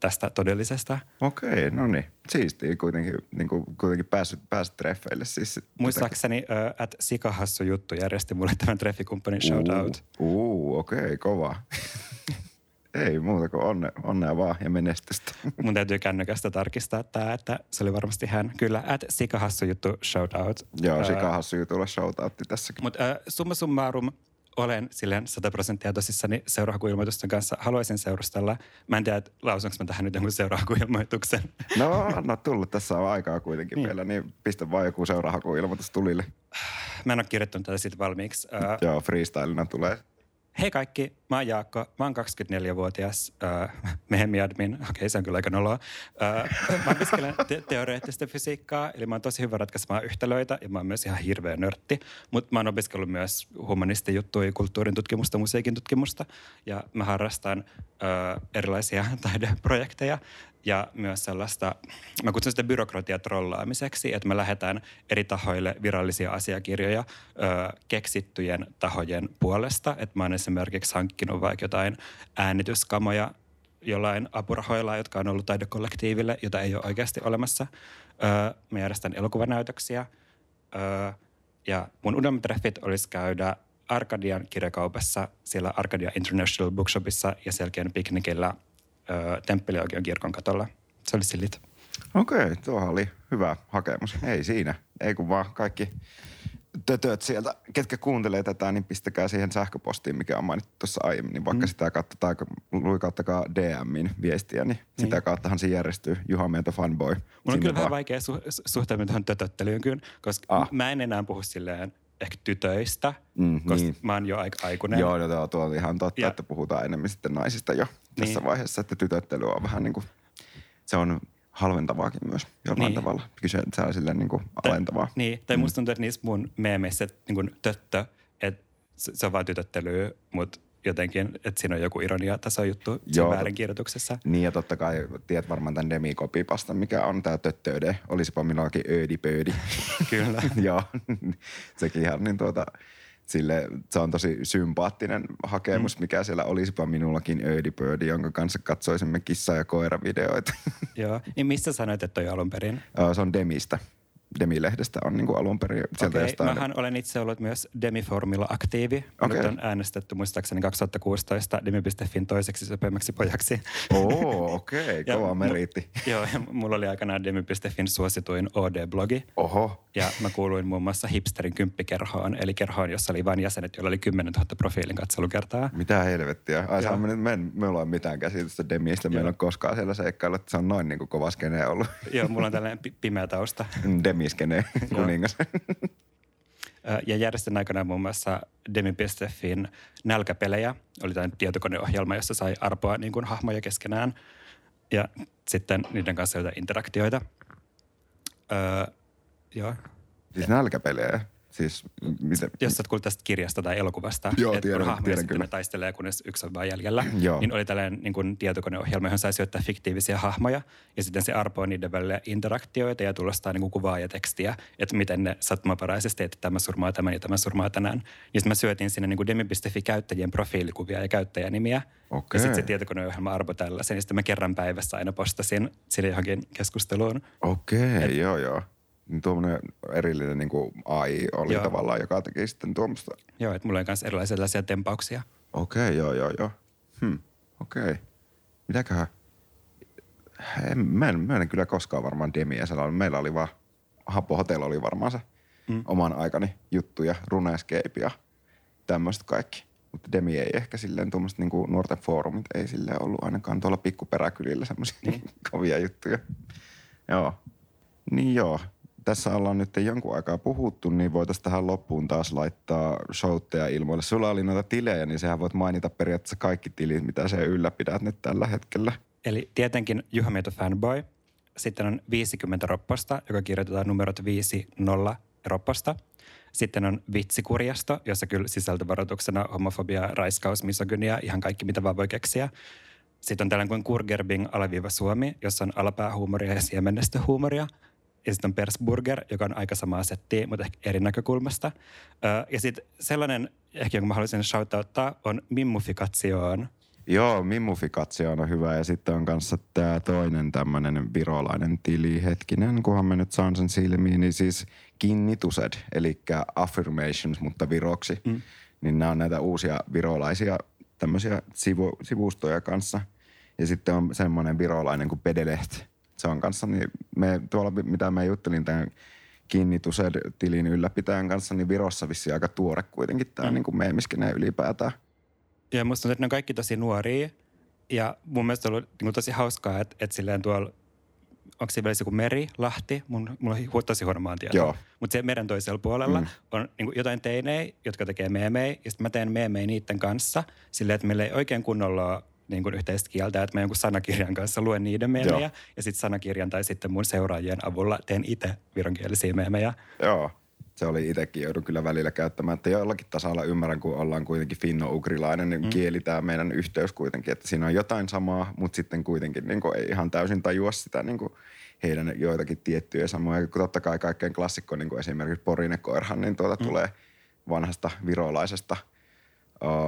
tästä todellisesta. Okei, no niin. Siistiä kuitenkin, niin kuin, kuitenkin päässyt, päässyt treffeille. Siis, Muistaakseni uh, at Sikahassu juttu järjesti mulle tämän treffikumppanin shoutout. Uu, uu okei, okay, kova. Ei muuta kuin onne, onnea vaan ja menestystä. Mun täytyy kännykästä tarkistaa tämä, että se oli varmasti hän. Kyllä, at Sikahassu juttu shoutout. Joo, sikahassu jutulla shoutoutti tässäkin. Mutta äh, summa summarum, olen silleen 100 prosenttia tosissani seurahakuilmoitusten kanssa. Haluaisin seurustella. Mä en tiedä, lausunko mä tähän nyt jonkun seurahakuilmoituksen. No, no tullut tässä on aikaa kuitenkin Niin. vielä, niin pistä vaan joku seurahakuilmoitus tulille. Mä en ole kirjoittanut tätä siitä valmiiksi. Joo, freestylina tulee. Hei kaikki, mä oon Jaakko. Mä oon 24-vuotias äh, mehemiadmin. Okei, se on kyllä aika noloa. Äh, mä opiskelen te- teoreettista fysiikkaa, eli mä oon tosi hyvä ratkaisemaan yhtälöitä ja mä oon myös ihan hirveä nörtti. Mutta mä oon opiskellut myös humanistijuttuja, kulttuurin tutkimusta, musiikin tutkimusta ja mä harrastan äh, erilaisia taideprojekteja ja myös sellaista, mä kutsun sitä byrokratia trollaamiseksi, että me lähetään eri tahoille virallisia asiakirjoja ö, keksittyjen tahojen puolesta. Että mä oon esimerkiksi hankkinut vaikka jotain äänityskamoja jollain apurahoilla, jotka on ollut taidekollektiiville, jota ei ole oikeasti olemassa. Ö, mä järjestän elokuvanäytöksiä ö, ja mun unelmat treffit olisi käydä Arkadian kirjakaupassa, siellä Arkadia International Bookshopissa ja selkeän piknikillä ö, Temppelioikeon kirkon katolla. Se oli sillit. Okei, tuohan oli hyvä hakemus. Ei siinä. Ei kun vaan kaikki tötöt sieltä, ketkä kuuntelee tätä, niin pistäkää siihen sähköpostiin, mikä on mainittu tuossa aiemmin. Niin vaikka mm. sitä kautta tai luikauttakaa DMin viestiä, niin, niin, sitä kauttahan se järjestyy. Juha Mieto fanboy. Mun on kyllä vähän vaikea su- su- suhtautua tuohon tötöttelyyn kyllä, koska ah. mä en enää puhu silleen ehkä tytöistä, Mm, koska niin. mä oon jo aika aikuinen. Joo, no, tuo, tuo on ihan totta, Ja- että puhutaan enemmän sitten naisista jo tässä Niin. vaiheessa, että tytöttely on vähän niin kuin, se on halventavaakin myös jollain Niin. tavalla. Kyse se on silleen niin kuin alentavaa. Niin, tai musta tuntuu, että niissä mun meemeissä, että niin kuin töttö, että se, se on vaan tytöttelyä, mutta jotenkin, että siinä on joku ironia taso juttu Joo, väärinkirjoituksessa. Niin ja totta kai tiedät varmaan tämän demikopipasta, mikä on tämä töttööde. Olisipa minullakin öödipöödi. Kyllä. Joo, sekin ihan niin tuota, sille, se on tosi sympaattinen hakemus, mikä siellä olisipa minullakin öödipöödi, jonka kanssa katsoisimme kissa- ja koiravideoita. Joo. Niin missä sanoit, että toi alun perin? Se on Demistä. Demilehdestä on niin kuin alun perin sieltä Okei, jostain. mähän olen itse ollut myös Demiformilla aktiivi. Okei. Nyt on äänestetty muistaakseni 2016 Demi.fin toiseksi söpöimmäksi pojaksi. Oo, okei, okay, kova meriitti. Joo, ja mulla oli aikanaan Demi.fin suosituin OD-blogi. Oho, Ja mä kuuluin muun muassa hipsterin kymppikerhoon, eli kerhoon, jossa oli vain jäsenet, joilla oli 10 000 profiilin katselukertaa. mitä helvettiä. Ai saa, me, nyt- me, en- me ole mitään käsitystä Demistä. Meillä on koskaan siellä seikkailu, että se on noin niin kuin kova skene ollut. Joo, mulla on tällainen pi- pimeä tausta. Demiskene kuningas. Ja järjestin aikanaan muun muassa Demi.fin nälkäpelejä. Oli tämä tietokoneohjelma, jossa sai arpoa niin kuin hahmoja keskenään. Ja sitten niiden kanssa jotain interaktioita. Öö, joo. Siis nälkäpelejä. Siis miten? Jos sä oot kuullut tästä kirjasta tai elokuvasta, Joo, että tiedän, kun hahmoja tiedän kyllä. taistelee, kunnes yksi on vaan jäljellä, Joo. niin oli tällainen niin kuin tietokoneohjelma, johon sai syöttää fiktiivisiä hahmoja, ja sitten se arpoo niiden välillä interaktioita ja tulostaa niin kuin kuvaa ja tekstiä, että miten ne sattumaparaisesti, että tämä surmaa tämän ja tämä surmaa tänään. Ja sitten mä syötin sinne niin kuin demi.fi-käyttäjien profiilikuvia ja käyttäjänimiä, Okei. ja sitten se tietokoneohjelma arpo tällaisen, ja sitten mä kerran päivässä aina postasin sinne johonkin keskusteluun. Okei, okay, joo joo. Niin tuommoinen erillinen niin kuin AI oli Joo. tavallaan, joka teki sitten tuommoista. Joo, että mulla on myös erilaisia tällaisia tempauksia. Okei, okay, joo, joo, joo. Hmm, okei. Okay. Mitäköhän? En, mä, en, mä en kyllä koskaan varmaan Demiä sellainen. Meillä oli vaan, Happo Hotel oli varmaan se mm. oman aikani juttuja, Runescape ja tämmöistä kaikki. Mutta Demi ei ehkä silleen tuommoista niinku nuorten foorumit ei silleen ollut ainakaan tuolla pikkuperäkylillä semmoisia niin. kovia juttuja. Joo. Niin joo. Tässä ollaan nyt jonkun aikaa puhuttu, niin voitaisiin tähän loppuun taas laittaa showtteja ilmoille. Sulla oli noita tilejä, niin sehän voit mainita periaatteessa kaikki tilit, mitä se ylläpidät nyt tällä hetkellä. Eli tietenkin Juha Mieto Fanboy. Sitten on 50 ropposta, joka kirjoitetaan numerot 50 ropposta. Sitten on Vitsikurjasto, jossa kyllä sisältövaroituksena homofobia, raiskaus, misogynia, ihan kaikki mitä vaan voi keksiä. Sitten on tällainen kuin Kurgerbing alaviiva Suomi, jossa on alapäähuumoria ja siemennestöhuumoria. Ja sitten on Persburger, joka on aika samaa settiä, mutta ehkä eri näkökulmasta. Ja sitten sellainen, ehkä jonka mä haluaisin shoutouttaa, on Mimmufikatioon. Joo, Mimmufikatio on hyvä ja sitten on kanssa tämä toinen tämmöinen virolainen tili. Hetkinen, kunhan mä nyt saan sen silmiin, niin siis Kinnitused, eli affirmations, mutta viroksi. Mm. Niin nämä on näitä uusia virolaisia tämmöisiä sivu, sivustoja kanssa. Ja sitten on semmoinen virolainen kuin Pedeleht. Se on kanssa, niin me tuolla, mitä mä juttelin tämän Kinnitused-tilin ylläpitäjän kanssa, niin Virossa vissi aika tuore kuitenkin tämä mm. niin kuin meemiskeneen ylipäätään. Ja musta että ne on kaikki tosi nuoria. Ja mun mielestä on ollut niin tosi hauskaa, että, että silleen tuolla, onko siinä välissä joku meri, Lahti, mun, mulla on tosi huono maantieto. Mutta siellä meren toisella puolella mm. on niin kuin jotain teinejä, jotka tekee meemejä. Ja sitten mä teen meemejä niiden kanssa silleen, että meillä ei oikein kunnolla ole niin kuin yhteistä kieltä, että mä jonkun sanakirjan kanssa luen niiden meemejä. Joo. Ja sitten sanakirjan tai sitten mun seuraajien avulla teen itse vironkielisiä meemejä. Joo, se oli itsekin joudun kyllä välillä käyttämään, että jollakin tasalla ymmärrän, kun ollaan kuitenkin finno-ugrilainen niin mm. kieli tämä meidän yhteys kuitenkin, että siinä on jotain samaa, mutta sitten kuitenkin niin kuin ei ihan täysin tajua sitä niin kuin heidän joitakin tiettyjä samoja. Kun totta kai kaikkein klassikko, niin kuin esimerkiksi Porinekoirhan, niin tuota mm. tulee vanhasta virolaisesta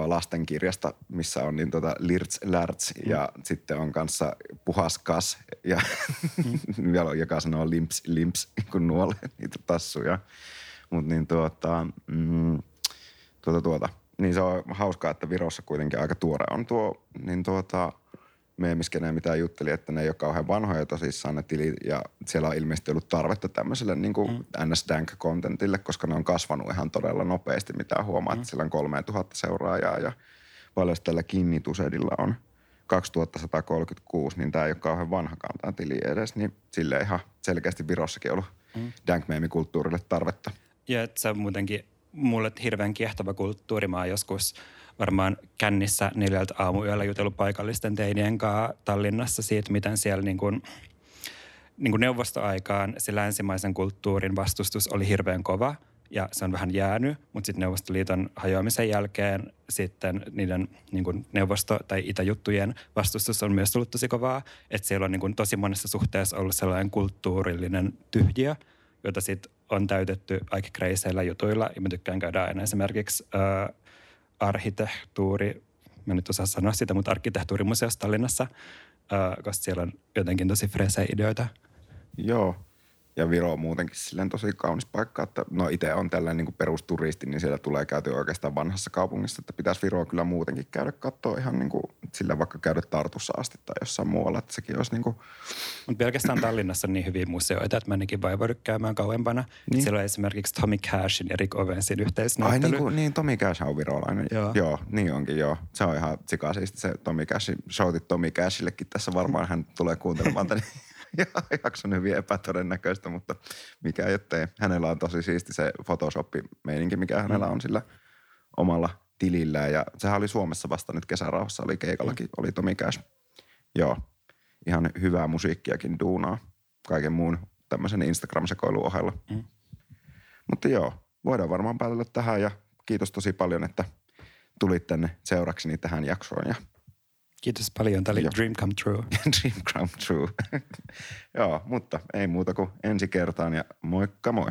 lastenkirjasta, missä on niin tuota Lirts Lärts mm. ja sitten on kanssa Puhaskas, ja mm. joka sanoo limps limps, kun nuolee niitä tassuja. Mutta niin tuota, mm, tuota, tuota, niin se on hauskaa, että Virossa kuitenkin aika tuore on tuo, niin tuota, meemiskeneen mitä jutteli, että ne ei ole kauhean vanhoja tosissaan ne tilit ja siellä on ilmeisesti ollut tarvetta tämmöiselle niin kuin mm. NS-Dank-kontentille, koska ne on kasvanut ihan todella nopeasti, mitä huomaa, mm. että siellä on 3000 seuraajaa ja paljon tällä Kinnitusedilla on 2136, niin tämä ei ole kauhean vanhakaan tämä tili edes, niin sille ihan selkeästi Virossakin ollut mm. Dank-meemikulttuurille tarvetta. Ja että se on muutenkin mulle hirveän kiehtova kulttuuri. Mä oon joskus varmaan kännissä neljältä aamuyöllä jutellut paikallisten teinien kanssa Tallinnassa siitä, miten siellä niin kuin, niin kuin neuvostoaikaan se länsimaisen kulttuurin vastustus oli hirveän kova ja se on vähän jäänyt, mutta sitten Neuvostoliiton hajoamisen jälkeen sitten niiden niin kuin neuvosto- tai itäjuttujen vastustus on myös tullut tosi kovaa. Että siellä on niin kuin tosi monessa suhteessa ollut sellainen kulttuurillinen tyhjiö, jota sitten on täytetty aika kreiseillä jutuilla. Ja mä tykkään käydä aina esimerkiksi äh, arkkitehtuuri, mä nyt osaa sanoa sitä, mutta arkkitehtuurimuseossa Tallinnassa, koska siellä on jotenkin tosi fresejä ideoita. Joo. Ja Viro on muutenkin silleen tosi kaunis paikka, että no itse on tällainen niin kuin perusturisti, niin siellä tulee käyty oikeastaan vanhassa kaupungissa, että pitäisi Viroa kyllä muutenkin käydä katsoa ihan niin kuin sillä vaikka käydä Tartussa asti tai jossain muualla, että sekin olisi niin kuin... Mutta pelkästään Tallinnassa on niin hyviä museoita, että mä ainakin vaivaudu käymään kauempana. Niin. Siellä on esimerkiksi Tommy Cashin ja Rick Owensin Ai yhteisnäyttely. niin, kuin, niin Tommy Cash on virolainen. Joo. joo. niin onkin joo. Se on ihan sikasiisti se Tommy Cash. Shoutit Tommy Cashillekin tässä varmaan hän tulee kuuntelemaan tänne. ja jakson hyvin epätodennäköistä, mutta mikä ettei. Hänellä on tosi siisti se Photoshop-meininki, mikä hänellä on sillä omalla tilillään. Ja sehän oli Suomessa vasta nyt kesärauhassa, oli keikallakin, oli Tomi Cash. Joo, ihan hyvää musiikkiakin duunaa kaiken muun tämmöisen Instagram-sekoilun ohella. Mm. Mutta joo, voidaan varmaan päätellä tähän ja kiitos tosi paljon, että tulit tänne seurakseni tähän jaksoon ja Kiitos paljon. Tämä oli Joo. Dream Come True. Dream come true. joo, mutta ei muuta kuin ensi kertaan ja moikka moi.